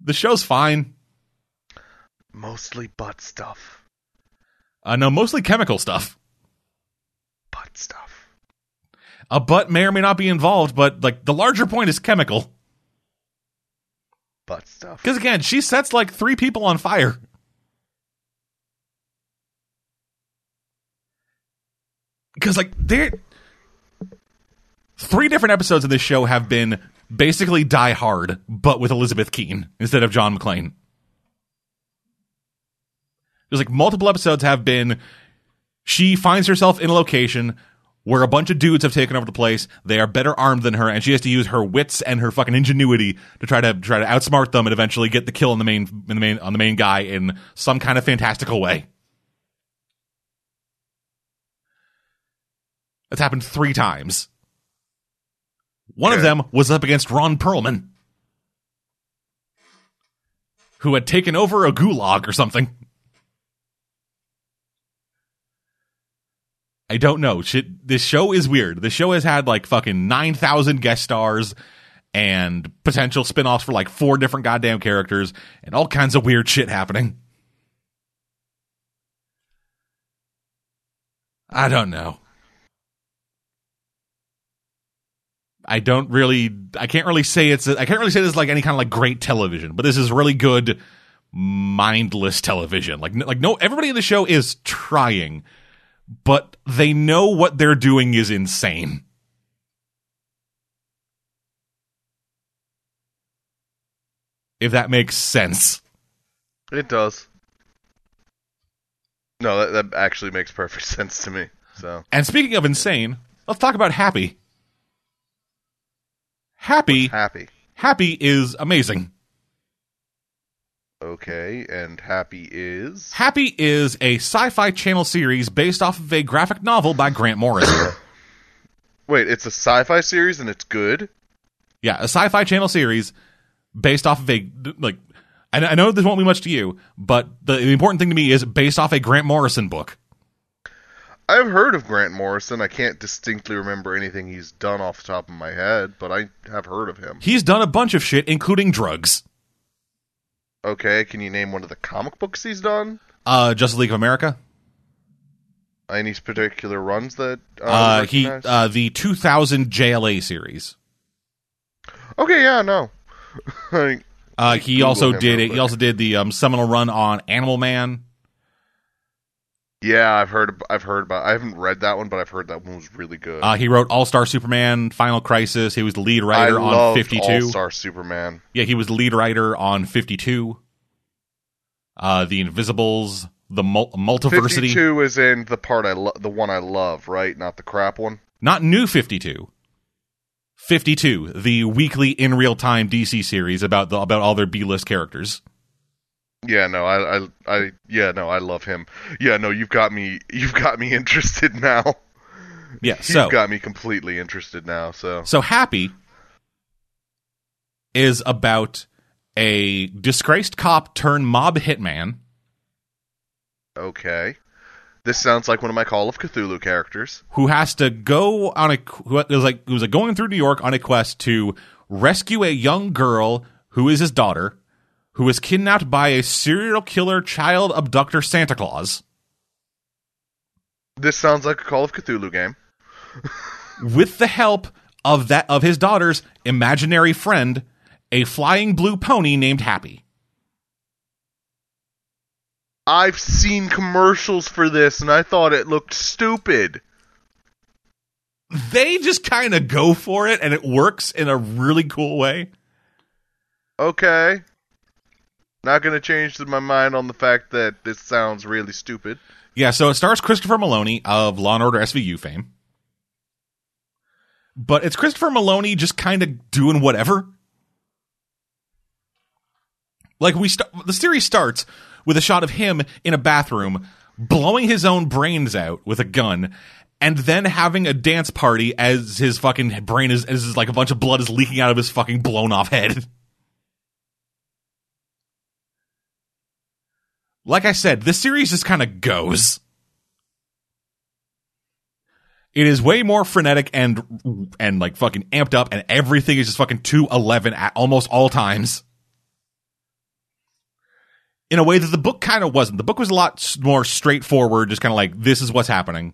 The show's fine. Mostly butt stuff. Uh, no, mostly chemical stuff. Butt stuff. A butt may or may not be involved, but like the larger point is chemical. Butt stuff. Because again, she sets like three people on fire. Because like there, three different episodes of this show have been basically Die Hard, but with Elizabeth Keen instead of John McClane. There's like multiple episodes have been she finds herself in a location where a bunch of dudes have taken over the place. They are better armed than her, and she has to use her wits and her fucking ingenuity to try to try to outsmart them and eventually get the kill on the main in the main on the main guy in some kind of fantastical way. That's happened three times. One of them was up against Ron Perlman, who had taken over a gulag or something. I don't know. Shit, this show is weird. The show has had like fucking 9,000 guest stars and potential spin offs for like four different goddamn characters and all kinds of weird shit happening. I don't know. I don't really, I can't really say it's, I can't really say this is like any kind of like great television, but this is really good mindless television. Like, like no, everybody in the show is trying, but they know what they're doing is insane. If that makes sense. It does. No, that, that actually makes perfect sense to me. So, And speaking of insane, let's talk about Happy. Happy, happy. Happy is amazing. Okay, and happy is Happy is a sci-fi channel series based off of a graphic novel by Grant Morrison. Wait, it's a sci-fi series and it's good? yeah, a sci-fi channel series based off of a like. I I know this won't be much to you, but the, the important thing to me is based off a Grant Morrison book. I've heard of Grant Morrison. I can't distinctly remember anything he's done off the top of my head, but I have heard of him. He's done a bunch of shit, including drugs. Okay, can you name one of the comic books he's done? Uh, Justice League of America. Any particular runs that uh, Uh, he uh, the 2000 JLA series. okay, yeah, no. Uh, he Google also did it. He also did the um, seminal run on Animal Man. Yeah, I've heard. I've heard about. I haven't read that one, but I've heard that one was really good. Uh, he wrote All Star Superman, Final Crisis. He was the lead I writer on 52. All Star Superman. Yeah, he was the lead writer on 52. Uh, the Invisibles, the mul- Multiversity. Fifty-two is in the part I lo- the one I love, right? Not the crap one. Not new 52. 52, the weekly in real time DC series about the, about all their B list characters. Yeah, no, I, I, I, yeah, no, I love him. Yeah, no, you've got me, you've got me interested now. Yeah, You've got me completely interested now. So, so Happy is about a disgraced cop turned mob hitman okay, this sounds like one of my Call of Cthulhu characters. who has to go on a who is like who's like going through New York on a quest to rescue a young girl who is his daughter, who was kidnapped by a serial killer child abductor Santa Claus. This sounds like a Call of Cthulhu game. with the help of that of his daughter's imaginary friend, a flying blue pony named Happy. I've seen commercials for this, and I thought it looked stupid. They just kind of go for it, and it works in a really cool way. Okay, not gonna change my mind on the fact that this sounds really stupid. Yeah, so it stars Christopher Meloni of Law and Order SVU fame. But it's Christopher Meloni just kind of doing whatever. Like we st- the series starts with a shot of him in a bathroom blowing his own brains out with a gun and then having a dance party as his fucking brain is as like a bunch of blood is leaking out of his fucking blown off head. Like I said, this series just kind of goes. It is way more frenetic and and like fucking amped up, and everything is just fucking two eleven at almost all times. In a way that the book kind of wasn't. The book was a lot more straightforward, just kind of like this is what's happening.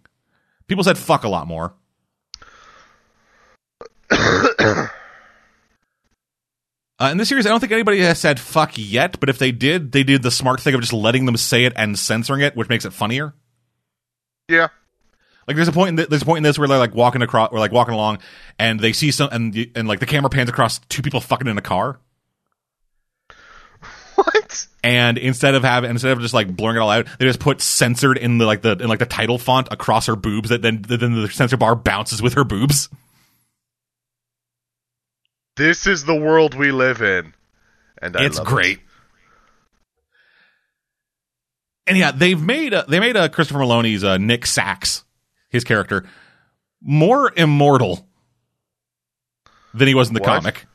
People said fuck a lot more. Uh, in this series, I don't think anybody has said fuck yet, but if they did, they did the smart thing of just letting them say it and censoring it, which makes it funnier. Yeah, Like there's a point in th- there's a point in this where they're like walking across or like walking along and they see some and y- and like the camera pans across two people fucking in a car what? and instead of having instead of just like blurring it all out they just put censored in the like the in like the title font across her boobs that then that then the censor bar bounces with her boobs. This is the world we live in, and I it's great. And yeah, they've made a, they made a Christopher Meloni's uh, Nick Sax, his character, more immortal than he was in the What? comic.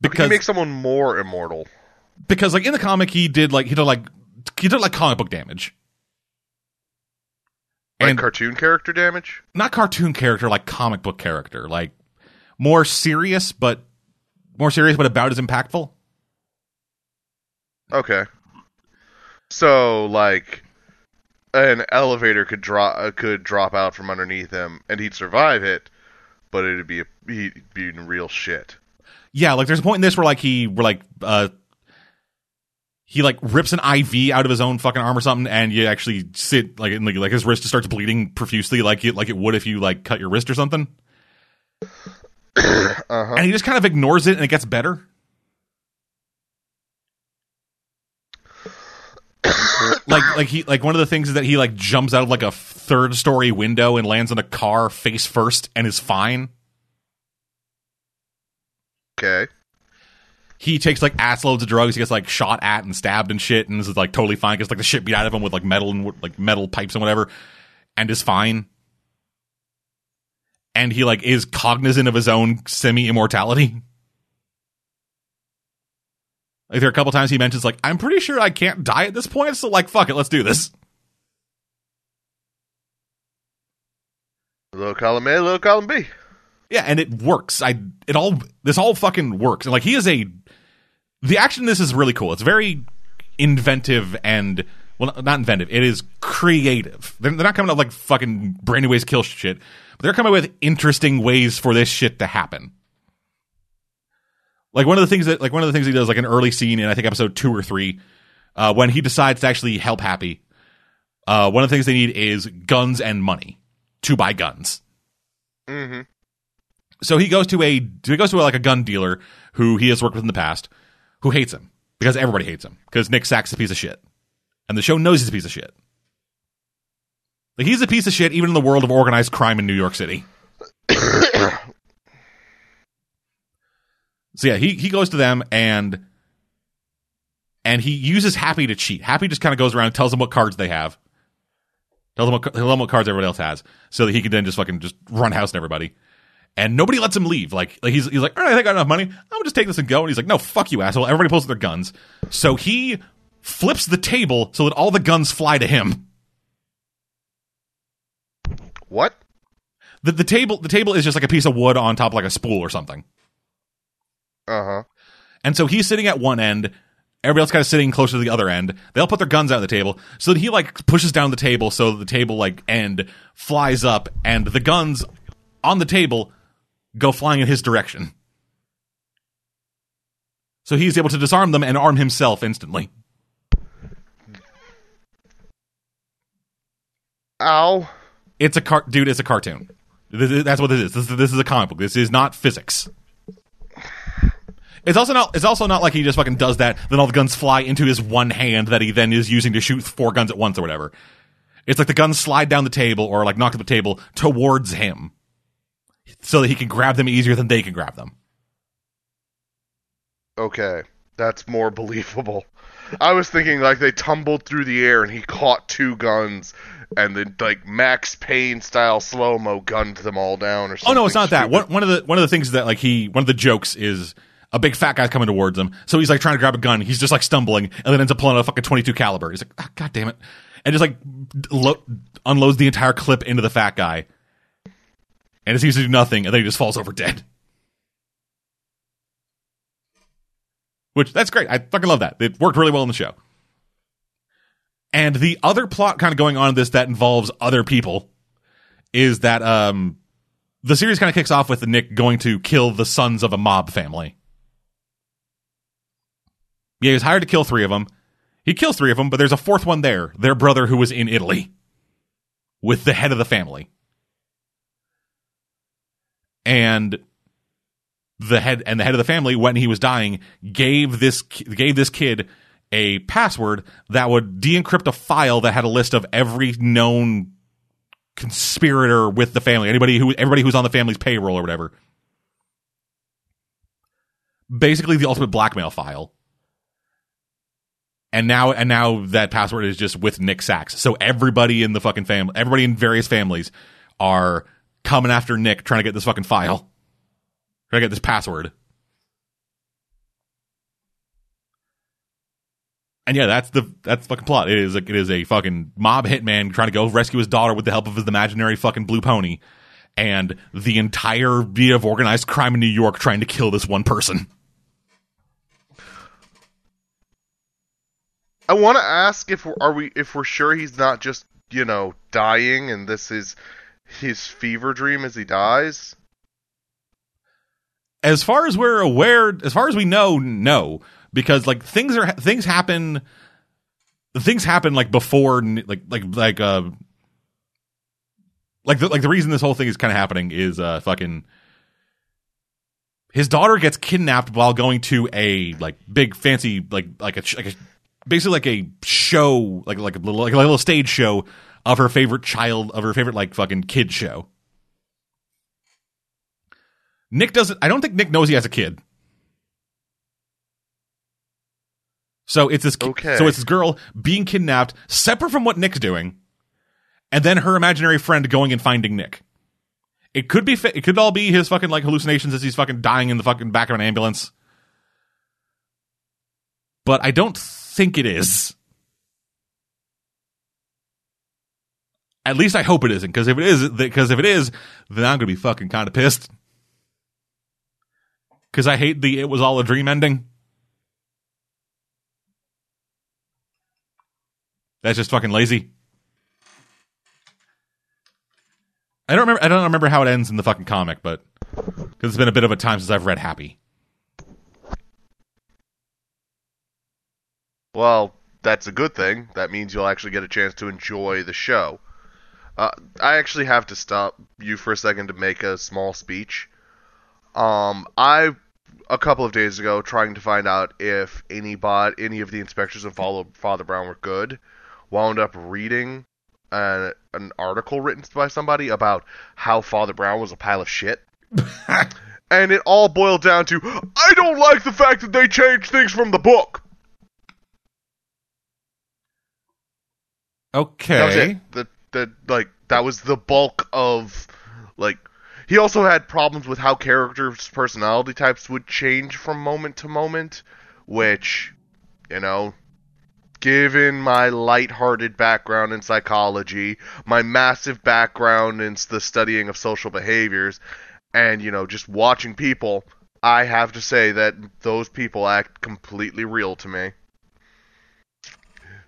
Because Because he makes someone more immortal. because like in the comic he did like he did like he did like comic book damage. Like And cartoon character damage. not cartoon character, like comic book character, like more serious but more serious but about as impactful. Okay. So like, an elevator could drop uh, could drop out from underneath him, and he'd survive it, but it'd be a, he'd be in real shit. Yeah, like there's a point in this where like he where like uh he like rips an IV out of his own fucking arm or something, and you actually sit like in, like, like his wrist just starts bleeding profusely, like it like it would if you like cut your wrist or something. Uh-huh. And he just kind of ignores it, and it gets better. like like he like one of the things is that he like jumps out of like a third story window and lands on a car face first and is fine. Okay. he takes like ass loads of drugs. He gets like shot at and stabbed and shit, and this is like totally fine. Gets like the shit beat out of him with like metal and like metal pipes and whatever, and is fine. And he like is cognizant of his own semi immortality. Like there are a couple times he mentions like I'm pretty sure I can't die at this point, so like fuck it, let's do this. Little column A, little column B. Yeah, and it works. I it all this all fucking works. And like he is a the action in this is really cool. It's very inventive and well not inventive. It is creative. They're, they're not coming up like fucking brand new ways to kill shit, they're coming up with interesting ways for this shit to happen. Like one of the things that like one of the things he does like an early scene in I think episode 2 or 3 uh, when he decides to actually help Happy. Uh, one of the things they need is guns and money to buy guns. Mm-hmm. So he goes to a he goes to a, like a gun dealer who he has worked with in the past, who hates him because everybody hates him because Nick Sack's a piece of shit, and the show knows he's a piece of shit. Like he's a piece of shit even in the world of organized crime in New York City. So yeah, he he goes to them and and he uses Happy to cheat. Happy just kind of goes around and tells them what cards they have. Tells them what, tells them what cards everybody else has, so that he can then just fucking just run house on everybody. And nobody lets him leave. Like, like he's he's like, all right, I think I got enough money. I'm gonna just take this and go. And he's like, no, fuck you, asshole. Everybody pulls their guns. So he flips the table so that all the guns fly to him. What? The the table the table is just like a piece of wood on top of like a spool or something. Uh huh. And so he's sitting at one end, everybody else kind of sitting closer to the other end. They all put their guns out on the table. So that he like pushes down the table so the table like end flies up and the guns on the table go flying in his direction. So he's able to disarm them and arm himself instantly. Ow. It's a car dude, it's a cartoon. Is- That's what this is. This, is- this is a comic book. This is not physics. It's also not. It's also not like he just fucking does that. Then all the guns fly into his one hand that he then is using to shoot four guns at once or whatever. It's like the guns slide down the table or like knock the table towards him, so that he can grab them easier than they can grab them. Okay. That's more believable. I was thinking like they tumbled through the air and he caught two guns and then like Max Payne style slow mo gunned them all down or something. Oh no, it's not that. One, one of the one of the things that like he one of the jokes is a big fat guy's coming towards him, so he's like trying to grab a gun. He's just like stumbling, and then ends up pulling out a fucking twenty two caliber. He's like, ah, God damn it, and just like lo- unloads the entire clip into the fat guy, and it seems to do nothing, and then he just falls over dead. Which that's great. I fucking love that. It worked really well in the show. And the other plot kind of going on in this that involves other people is that um the series kind of kicks off with Nick going to kill the sons of a mob family. Yeah, he was hired to kill three of them. He kills three of them, but there's a fourth one there, their brother who was in Italy with the head of the family. And the head and the head of the family when he was dying gave this gave this kid a password that would de-encrypt a file that had a list of every known conspirator with the family. Anybody who everybody who's on the family's payroll or whatever. Basically the ultimate blackmail file. And now and now that password is just with Nick Sax so everybody in the fucking family everybody in various families are coming after Nick trying to get this fucking file. Trying to get this password And yeah, that's the that's the fucking plot. It is a, it is a fucking mob hitman trying to go rescue his daughter with the help of his imaginary fucking blue pony, and the entire via of organized crime in New York trying to kill this one person. I want to ask if we're, are we if we're sure he's not just you know dying and this is his fever dream as he dies. as far as we're aware, as far as we know, no, because like things are things happen, things happen like before, like like like uh, like the, like the reason this whole thing is kind of happening is uh fucking his daughter gets kidnapped while going to a like big fancy like like a, like a basically like a show like like a little like a little stage show of her favorite child of her favorite like fucking kid show. Nick doesn't. I don't think Nick knows he has a kid. So it's this. Okay. So it's this girl being kidnapped, separate from what Nick's doing, and then her imaginary friend going and finding Nick. It could be. It could all be his fucking like hallucinations as he's fucking dying in the fucking back of an ambulance. But I don't think it is. At least I hope it isn't, because if it is, because if it is, then I'm gonna be fucking kind of pissed. Because I hate the "it was all a dream" ending. That's just fucking lazy. I don't remember. I don't remember how it ends in the fucking comic, but because it's been a bit of a time since I've read Happy. Well, that's a good thing. That means you'll actually get a chance to enjoy the show. Uh, I actually have to stop you for a second to make a small speech. Um, I a couple of days ago trying to find out if any bot, any of the inspectors of Father Brown were good, wound up reading an, an article written by somebody about how Father Brown was a pile of shit. and it all boiled down to I don't like the fact that they changed things from the book. Okay. That was it. The, the, like, that was the bulk of, like, he also had problems with how characters' personality types would change from moment to moment, which, you know, given my light-hearted background in psychology, my massive background in the studying of social behaviors, and, you know, just watching people, I have to say that those people act completely real to me.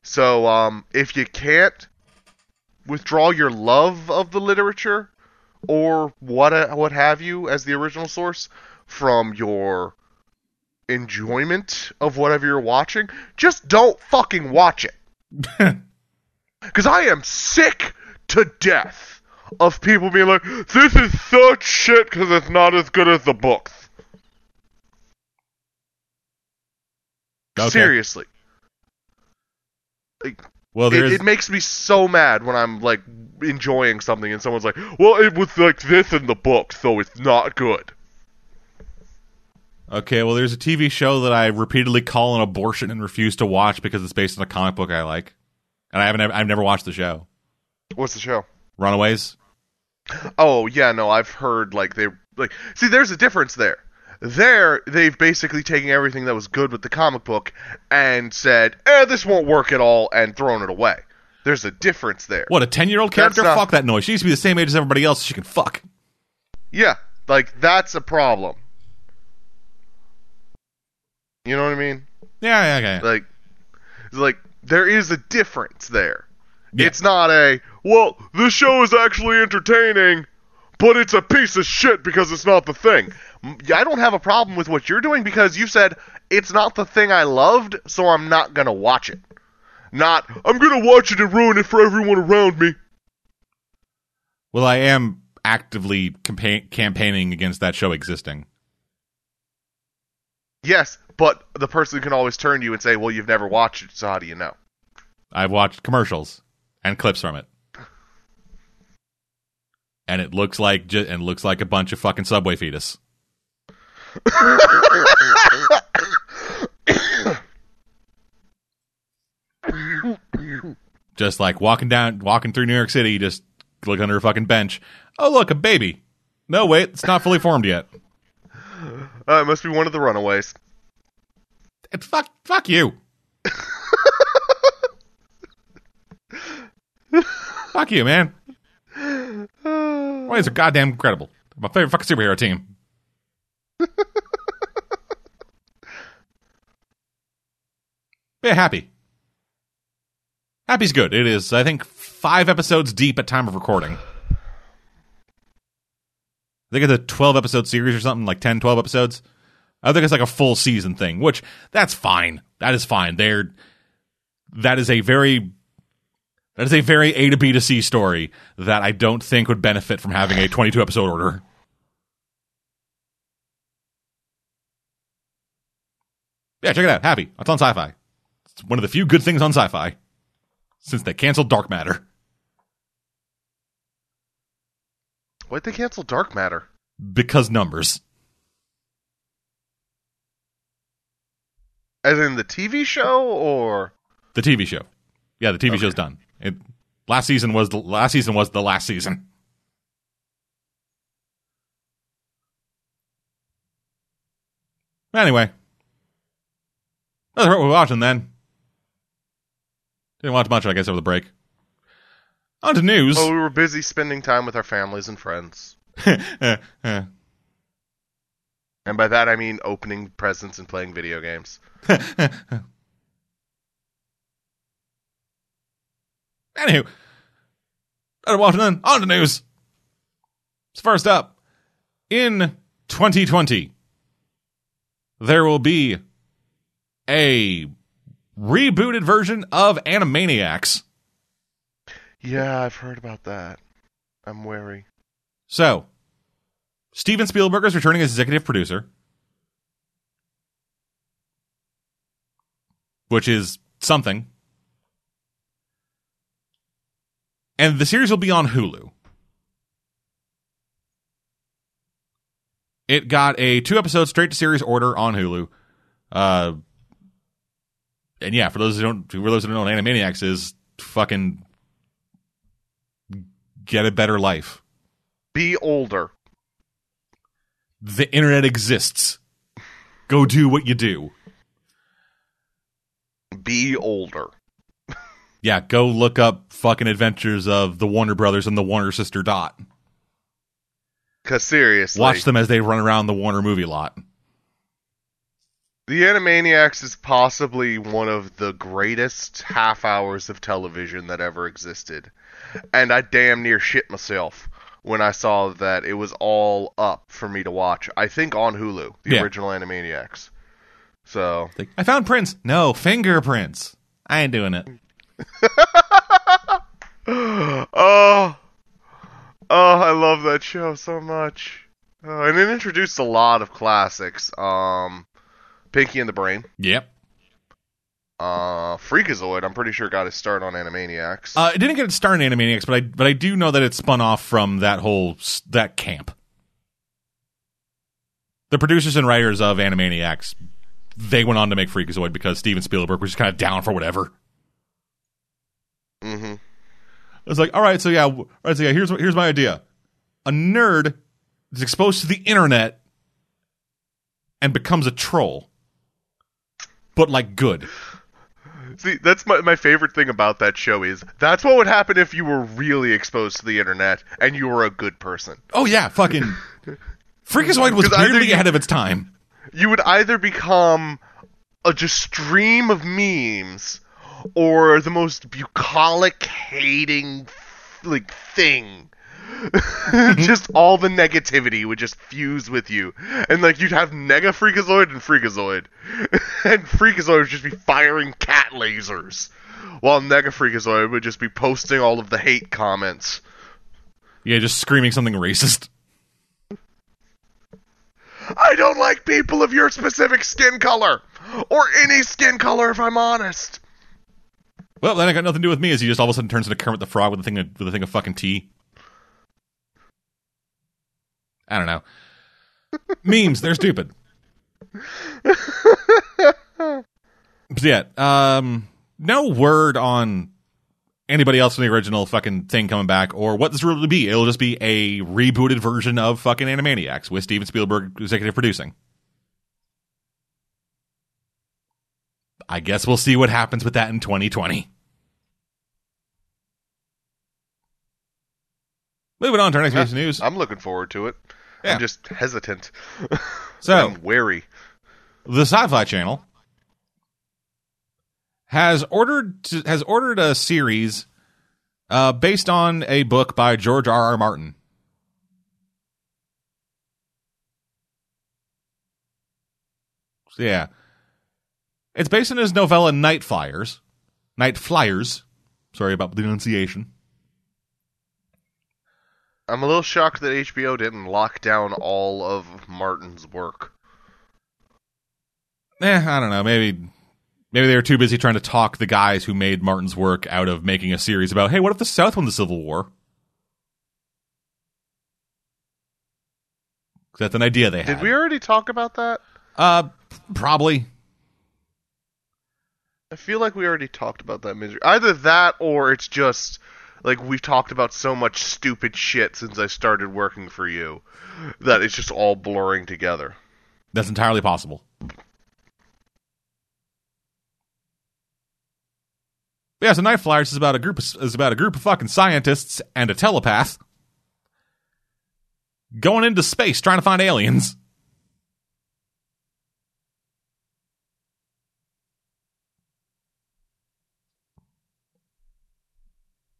So, um, if you can't withdraw your love of the literature, or what uh, what have you as the original source from your enjoyment of whatever you're watching, just don't fucking watch it. Because I am sick to death of people being like, this is such shit because it's not as good as the books. Okay. Seriously. Like, Well, it, it makes me so mad when I'm like enjoying something and someone's like, "Well, it was like this in the book, so it's not good." Okay. Well, there's a TV show that I repeatedly call an abortion and refuse to watch because it's based on a comic book I like, and I haven't. I've never watched the show. What's the show? Runaways. Oh yeah, no, I've heard like they like see. There's a difference there. There, they've basically taken everything that was good with the comic book and said, "Eh, this won't work at all," and thrown it away. There's a difference there. What a ten year old character? not- Fuck that noise. She used to be the same age as everybody else. So she can fuck. Yeah, like that's a problem. You know what I mean? Yeah, yeah, yeah. Like, like there is a difference there. Yeah. It's not a well, the show is actually entertaining, but it's a piece of shit because it's not the thing. I don't have a problem with what you're doing because you said it's not the thing I loved, so I'm not gonna watch it. Not I'm gonna watch it and ruin it for everyone around me. Well, I am actively campa- campaigning against that show existing. Yes, but the person can always turn to you and say, "Well, you've never watched it, so how do you know?" I've watched commercials and clips from it, and it looks like ju- and looks like a bunch of fucking subway fetus. just like walking down, walking through New York City, just look under a fucking bench. Oh, look, a baby. No, wait, it's not fully formed yet. Uh, it must be one of the runaways. It, fuck, fuck you. fuck you, man. Why is it goddamn incredible? My favorite fucking superhero team. yeah, happy. Happy's good. It is, I think, five episodes deep at time of recording. Think it's a 12 episode series or something, like 10, 12 episodes. I think it's like a full season thing, which that's fine. That is fine. They're that is a very that is a very A to B to C story that I don't think would benefit from having a 22 episode order. Yeah, check it out. Happy. It's on Syfy. It's one of the few good things on Syfy since they canceled Dark Matter. Why'd they cancel Dark Matter? Because numbers. As in the TV show, or The TV show. Yeah, the TV Okay. show's done. It last season was the last season was the last season. Anyway, that's what we're watching then. Didn't watch much, I guess, over the break. On to news. oh, we were busy spending time with our families and friends. Eh, eh. And by that I mean opening presents and playing video games. Anywho, better watching then. On to news. So first up, in 2020, there will be a rebooted version of Animaniacs. Yeah, I've heard about that. I'm wary. So, Steven Spielberg is returning as executive producer, which is something. And the series will be on Hulu. It got a two episode straight to series order on Hulu. Uh, and yeah, for those who don't, for those who don't know, what Animaniacs is fucking get a better life. Be older. the internet exists. Go do what you do. Be older. Yeah, go look up fucking adventures of the Warner Brothers and the Warner sister Dot. Cause seriously, Watch them as they run around the Warner movie lot. The Animaniacs is possibly one of the greatest half hours of television that ever existed. And I damn near shit myself when I saw that it was all up for me to watch. I think on Hulu, the Yeah. original Animaniacs. So, I found prints. No, fingerprints. I ain't doing it. oh, oh, I love that show so much. Uh, and it introduced a lot of classics. Um, Pinky and the Brain. Yep. Uh, Freakazoid. I'm pretty sure got his start on Animaniacs. Uh, it didn't get its start in Animaniacs, but I but I do know that it spun off from that whole that camp. The producers and writers of Animaniacs, they went on to make Freakazoid because Steven Spielberg was just kind of down for whatever. mm-hmm. It's like, all right, so yeah, all right, so yeah, here's what here's my idea. A nerd is exposed to the internet and becomes a troll. But like good. See, that's my my favorite thing about that show is that's what would happen if you were really exposed to the internet and you were a good person. Oh yeah, fucking Freakazoid was weirdly you- ahead of its time. You would either become a just stream of memes or the most bucolic hating like thing. just all the negativity would just fuse with you. And like you'd have Nega Freakazoid and Freakazoid. and Freakazoid would just be firing cat lasers. While Nega Freakazoid would just be posting all of the hate comments. Yeah, just screaming something racist. I don't like people of your specific skin color. Or any skin color if I'm honest. Well, then I got nothing to do with me Is he just all of a sudden turns into Kermit the Frog with a thing of, with a thing of fucking tea. I don't know. Memes, they're stupid. But yeah, um, no word on anybody else in the original fucking thing coming back or what this will really be. It'll just be a rebooted version of fucking Animaniacs with Steven Spielberg executive producing. I guess we'll see what happens with that in 2020. Moving on to our next piece of news. I'm looking forward to it. Yeah. I'm just hesitant. So I'm wary. The Syfy Channel has ordered to, has ordered a series uh, based on a book by George R. R. Martin. So, yeah, it's based on his novella Nightflyers. Night Flyers. Sorry about the pronunciation. I'm a little shocked that HBO didn't lock down all of Martin's work. Eh, I don't know. Maybe maybe they were too busy trying to talk the guys who made Martin's work out of making a series about, hey, what if the South won the Civil War? that's an idea they had. Did we already talk about that? Uh, probably. I feel like we already talked about that misery. Either that or it's just like we've talked about so much stupid shit since I started working for you that it's just all blurring together. That's entirely possible. Yeah, so Nightflyers is about a group of, is about a group of fucking scientists and a telepath going into space trying to find aliens.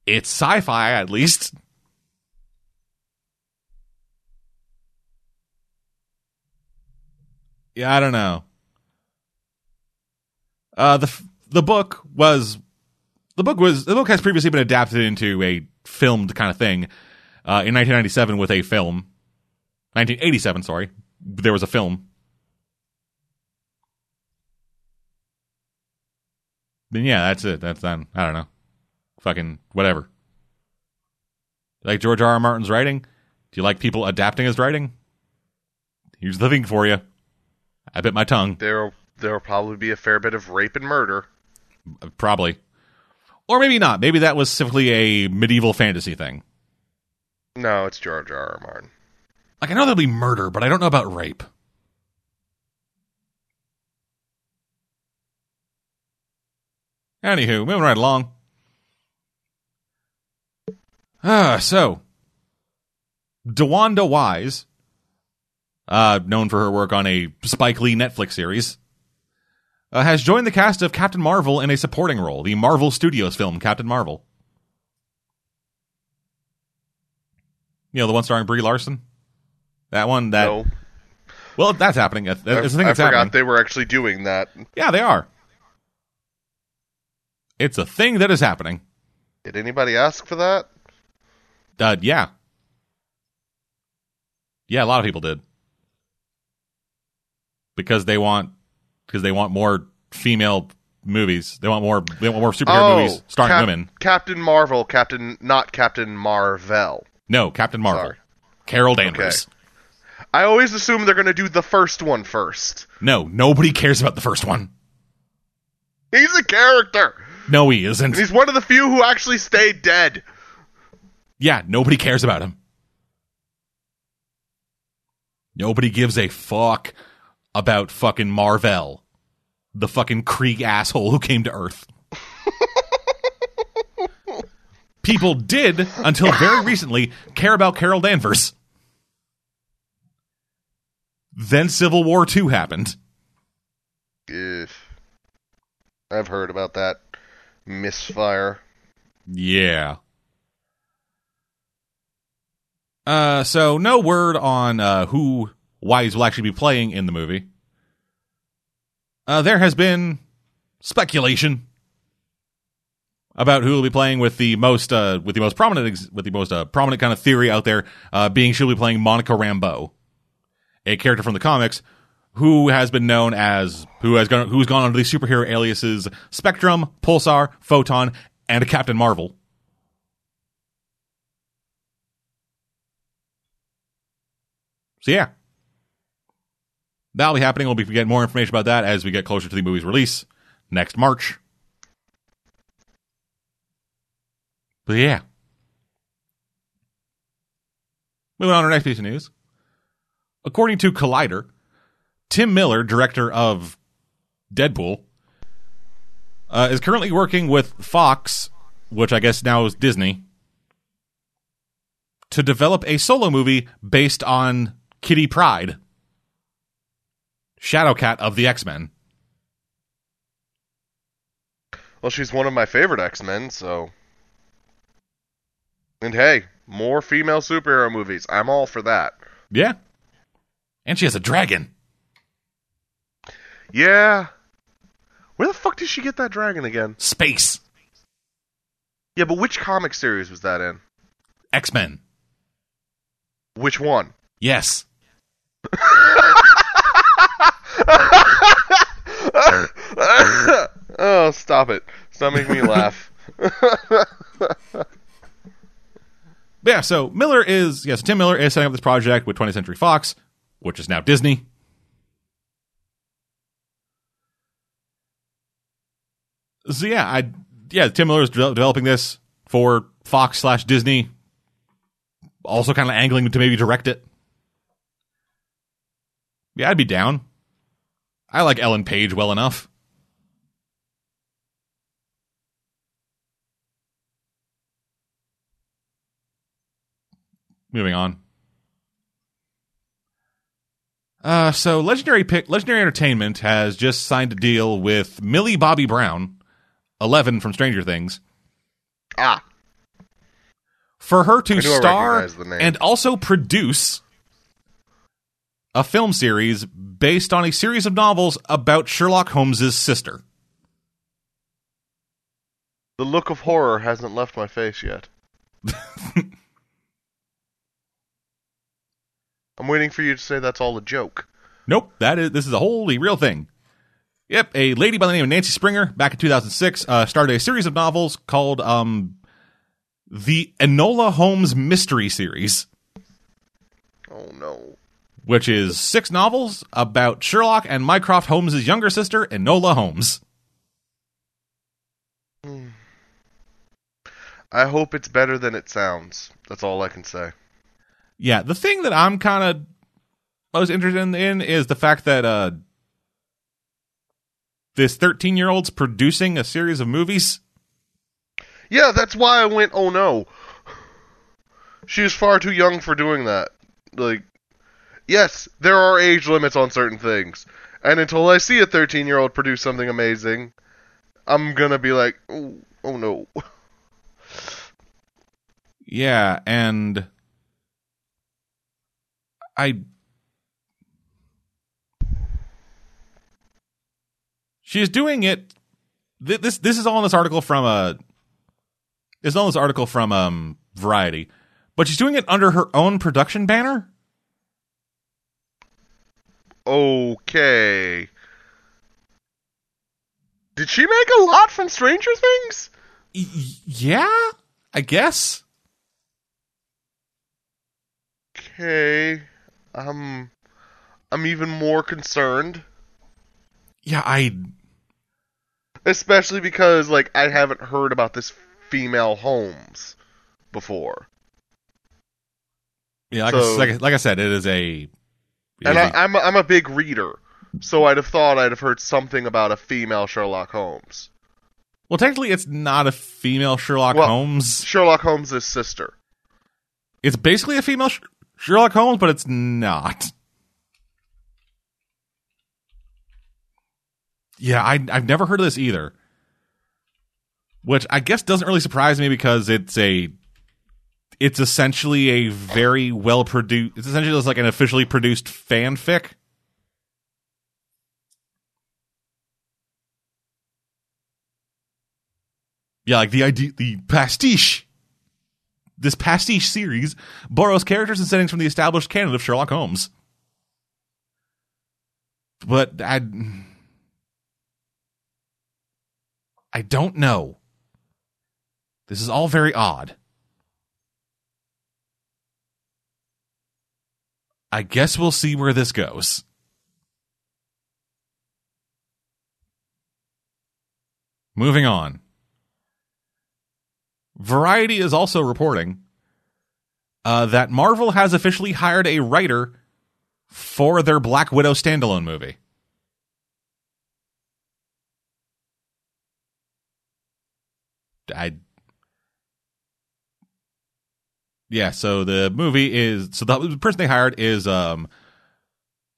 It's sci-fi at least. Yeah, I don't know. Uh, the the book was the book was the book has previously been adapted into a filmed kind of thing uh, in 1997 with a film. 1987, sorry, there was a film. Then yeah, that's it. That's done. I don't know. Fucking whatever. Like George R. R. Martin's writing? Do you like people adapting his writing? Here's the thing for you. I bit my tongue. There there'll probably be a fair bit of rape and murder. Probably. Or maybe not. Maybe that was simply a medieval fantasy thing. No, it's George R. R. Martin. Like, I know there'll be murder, but I don't know about rape. Anywho, moving right along. Ah, so. DeWanda Wise, uh, known for her work on a Spike Lee Netflix series, uh, has joined the cast of Captain Marvel in a supporting role, the Marvel Studios film Captain Marvel. You know, the one starring Brie Larson? That one, that. no, Well, that's happening. It's the I, thing I that's forgot happening. they were actually doing that. Yeah, they are. It's a thing that is happening. Did anybody ask for that? Uh, yeah. Yeah, a lot of people did. Because they want because they want more female movies. They want more they want more superhero movies starring Oh, Cap- women. Captain Marvel, Captain not Captain Marvel. No, Captain Marvel. Sorry. Carol Danvers. I always assume they're going to do the first one first. No, nobody cares about the first one. He's a character. No, he isn't. And he's one of the few who actually stayed dead. Yeah, nobody cares about him. Nobody gives a fuck about fucking Marvel, the fucking Kree asshole who came to Earth. People did, until very recently, care about Carol Danvers. Then Civil War II happened. Ugh. I've heard about that misfire. Yeah. Uh, so no word on uh, who Wise will actually be playing in the movie. Uh, there has been speculation about who will be playing with the most uh, with the most prominent ex- with the most uh, prominent kind of theory out there uh, being she'll be playing Monica Rambeau, a character from the comics who has been known as who has gone who's gone under the superhero aliases Spectrum, Pulsar, Photon, and Captain Marvel. So yeah, that'll be happening. We'll be getting more information about that as we get closer to the movie's release next March. But yeah. Moving on to our next piece of news. According to Collider, Tim Miller, director of Deadpool, uh, is currently working with Fox, which I guess now is Disney, to develop a solo movie based on Kitty Pryde, Shadowcat of the X Men. Well, she's one of my favorite X Men, so. And hey, more female superhero movies. I'm all for that. Yeah. And she has a dragon. Yeah. Where the fuck did she get that dragon again? Space. Yeah, but which comic series was that in? X Men. Which one? Yes. oh, stop it. Stop making me laugh. yeah, so Miller is yes, Tim Miller is setting up this project with 20th Century Fox, which is now Disney. So yeah, I yeah, Tim Miller is de- developing this for Fox slash Disney. Also, kind of angling to maybe direct it. Yeah, I'd be down. I like Ellen Page well enough. Moving on. Uh, so legendary pick, legendary entertainment has just signed a deal with Millie Bobby Brown, Eleven from Stranger Things, ah, for her to I knew I star recognized the name. and also produce a film series based on a series of novels about Sherlock Holmes's sister. the look of horror hasn't left my face yet. I'm waiting for you to say that's all a joke. Nope, that is this is a wholly real thing. Yep, a lady by the name of Nancy Springer back in 2006 uh, started a series of novels called um, the Enola Holmes Mystery Series, Oh no. Which is six novels about Sherlock and Mycroft Holmes' younger sister, Enola Holmes. I hope it's better than it sounds. That's all I can say. Yeah, the thing that I'm kind of most interested in is the fact that uh, this 13 year old's producing a series of movies. Yeah, that's why I went, oh no. She is far too young for doing that. Like, yes, there are age limits on certain things. And until I see a 13 year old produce something amazing, I'm gonna be like, oh, oh no. Yeah, and I she's doing it. th- This this is all in this article from a. This is all in this article from um Variety, but she's doing it under her own production banner. Okay. Did she make a lot from Stranger Things? Y- yeah, I guess. Okay. Um, I'm even more concerned. Yeah, I Especially because, like, I haven't heard about this female Holmes before. yeah like, So- I, like, like I said, it is a. And I, I'm, a, I'm a big reader. So I'd have thought I'd have heard something about a female Sherlock Holmes. well, technically, it's not a female Sherlock Well- Holmes. Sherlock Holmes' sister. It's basically a female Sh- Sherlock Holmes, but it's not. Yeah, I, I've never heard of this either. Which I guess doesn't really surprise me because it's a. It's essentially a very well produced. It's essentially just like an officially produced fanfic. Yeah, like the idea, the pastiche this pastiche series borrows characters and settings from the established canon of Sherlock Holmes. But I I don't know. This is all very odd. I guess we'll see where this goes. Moving on. Variety is also reporting uh, that Marvel has officially hired a writer for their Black Widow standalone movie. I yeah, so the movie is so the person they hired is um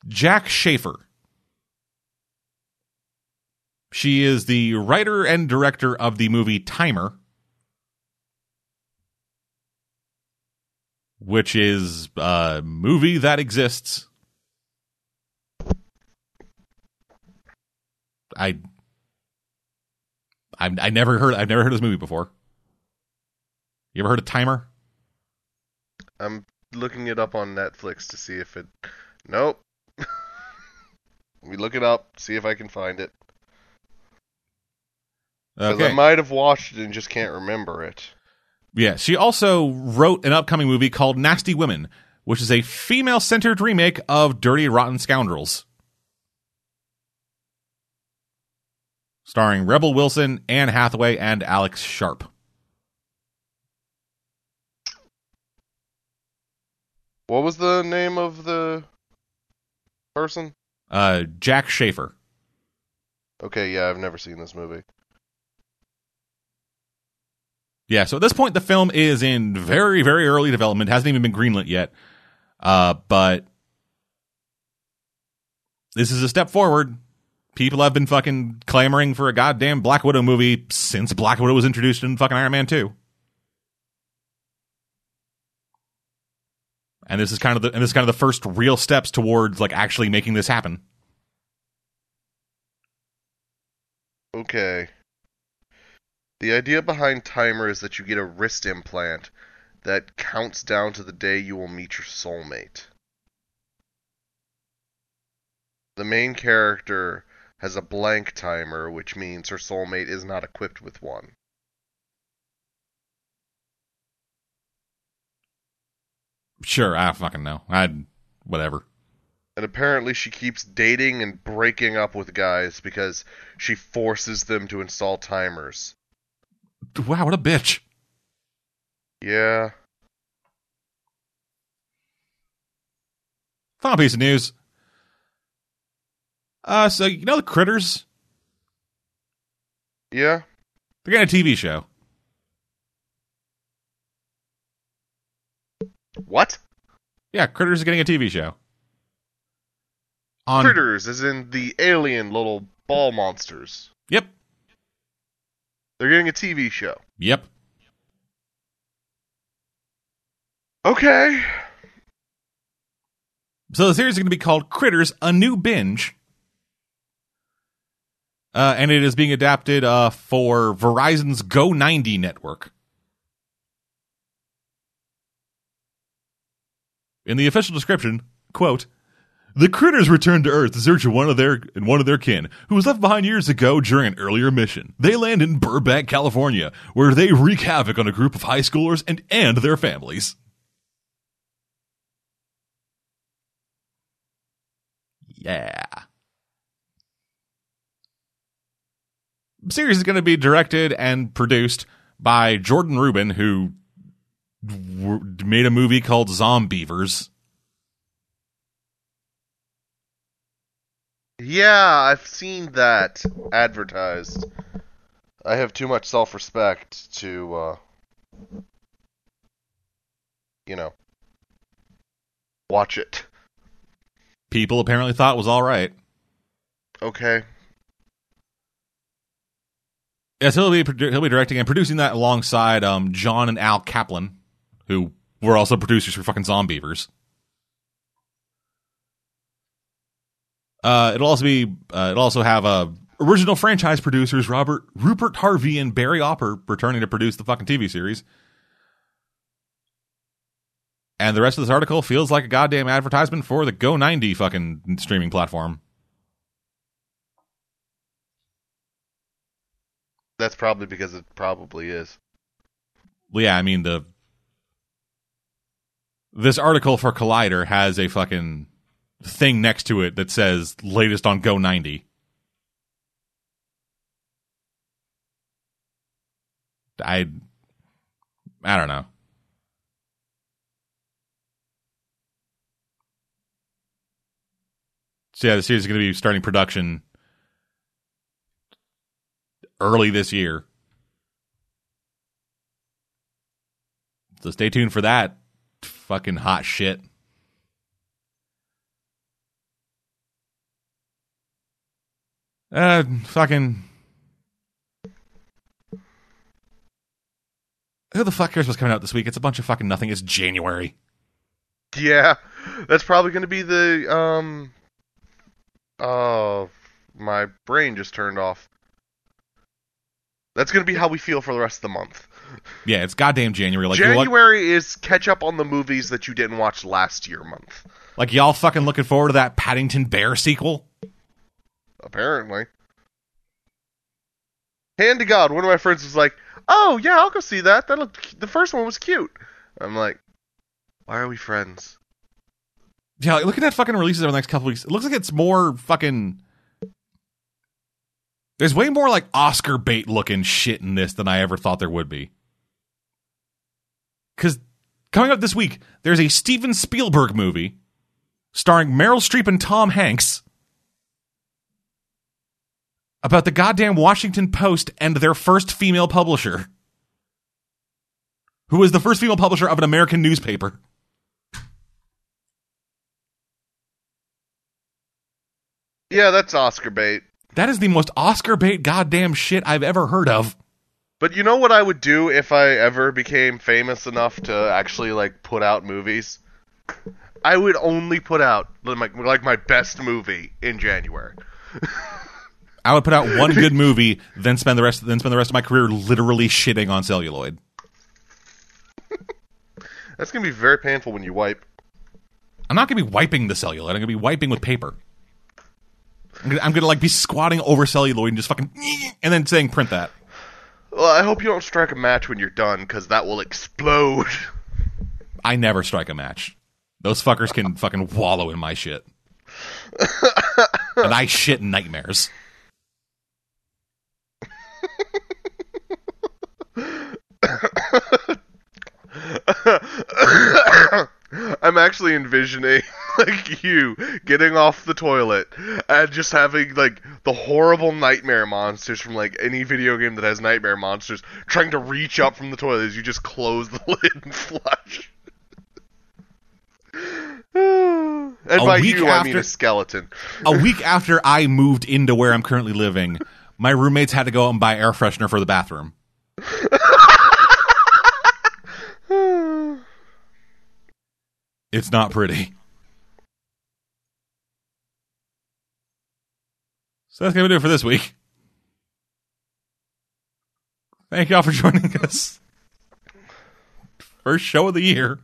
Jac Schaeffer. She is the writer and director of the movie Timer. which is a movie that exists. I, I, I never heard. I've never heard this movie before. You ever heard of Timer? I'm looking it up on Netflix to see if it. Nope. Let me look it up, see if I can find it. Okay. I might have watched it and just can't remember it. Yeah, she also wrote an upcoming movie called Nasty Women, which is a female centered remake of Dirty Rotten Scoundrels. Starring Rebel Wilson, Anne Hathaway, and Alex Sharp. What was the name of the person? Uh, Jac Schaeffer. Okay, yeah, I've never seen this movie. Yeah, so at this point, the film is in very, very early development, hasn't even been greenlit yet. Uh, but this is a step forward. People have been fucking clamoring for a goddamn Black Widow movie since Black Widow was introduced in fucking Iron Man 2. And this is kind of the and this is kind of the first real steps towards like actually making this happen. Okay. The idea behind Timer is that you get a wrist implant that counts down to the day you will meet your soulmate. The main character has a blank timer, which means her soulmate is not equipped with one. Sure, I fucking know. I whatever. And apparently she keeps dating and breaking up with guys because she forces them to install timers. Wow, what a bitch. Yeah. Final piece of news. Uh, so you know the critters? Yeah. They're getting a TV show. What? Yeah, critters is getting a TV show. On Critters, as in the alien little ball monsters. Yep. They're getting a TV show. Yep. Okay. So the series is going to be called Critters: A New Binge. Uh, and it is being adapted uh, for Verizon's Go 90 network. In the official description, quote, the critters return to Earth to search one of their and one of their kin, who was left behind years ago during an earlier mission. They land in Burbank, California, where they wreak havoc on a group of high schoolers and and their families. Yeah. series is going to be directed and produced by Jordan Rubin, who made a movie called Zombeavers. Yeah, I've seen that advertised. I have too much self-respect to, uh, you know, watch it. People apparently thought it was all right. Okay. Yes, he'll be he'll be directing and producing that alongside um, John and Al Kaplan, who were also producers for fucking Zombeavers. Uh, it'll also be uh, it'll also have uh, original franchise producers Robert Rupert Harvey and Barry Opper returning to produce the fucking TV series. And the rest of this article feels like a goddamn advertisement for the Go 90 fucking streaming platform. That's probably because it probably is. Well, yeah, I mean the this article for Collider has a fucking thing next to it that says latest on Go 90. I I don't know. So yeah, the series is going to be starting production early this year. So stay tuned for that fucking hot shit. Uh, fucking. Who the fuck cares what's coming out this week? It's a bunch of fucking nothing. It's January. Yeah, that's probably going to be the um, uh, my brain just turned off. That's gonna be how we feel for the rest of the month. Yeah, it's goddamn January. Like, January is catch up on the movies that you didn't watch last year month. like y'all fucking looking forward to that Paddington Bear sequel. Apparently. Hand to God, one of my friends was like, "Oh yeah, I'll go see that. That looked the first one was cute." I'm like, "Why are we friends?" Yeah, like, look at that fucking releases over the next couple weeks. It looks like it's more fucking. There's way more like Oscar bait looking shit in this than I ever thought there would be. Because coming up this week, there's a Steven Spielberg movie starring Meryl Streep and Tom Hanks about the goddamn Washington Post and their first female publisher, who was the first female publisher of an American newspaper. Yeah, that's Oscar bait. That is the most Oscar bait goddamn shit I've ever heard of. But you know what I would do if I ever became famous enough to actually like put out movies? I would only put out like like my best movie in January. I would put out one good movie, then spend the rest then spend the rest of my career literally shitting on celluloid. That's gonna be very painful when you wipe. I'm not gonna be wiping the celluloid. I'm gonna be wiping with paper. I'm gonna, I'm gonna like be squatting over celluloid and just fucking and then saying print that. Well, I hope you don't strike a match when you're done, because that will explode. I never strike a match. Those fuckers can fucking wallow in my shit. and I shit nightmares. I'm actually envisioning like you getting off the toilet and just having like the horrible nightmare monsters from like any video game that has nightmare monsters trying to reach up from the toilet as you just close the lid and flush. and A by week you, I mean after- a skeleton. A week after I moved into where I'm currently living, my roommates had to go out and buy air freshener for the bathroom. It's not pretty. So that's going to do it for this week. Thank y'all for joining us. First show of the year.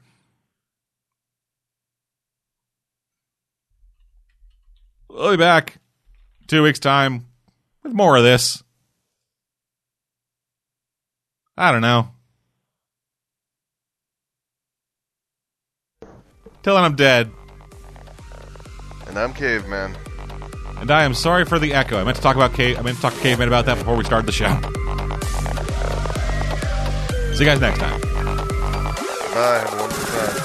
We'll be back two weeks' time with more of this. I don't know. Till then, I'm dead. And I'm caveman. And I am sorry for the echo. I meant to talk about cave. I meant to talk to caveman about that before we started the show. See you guys next time. Bye. Have a wonderful time.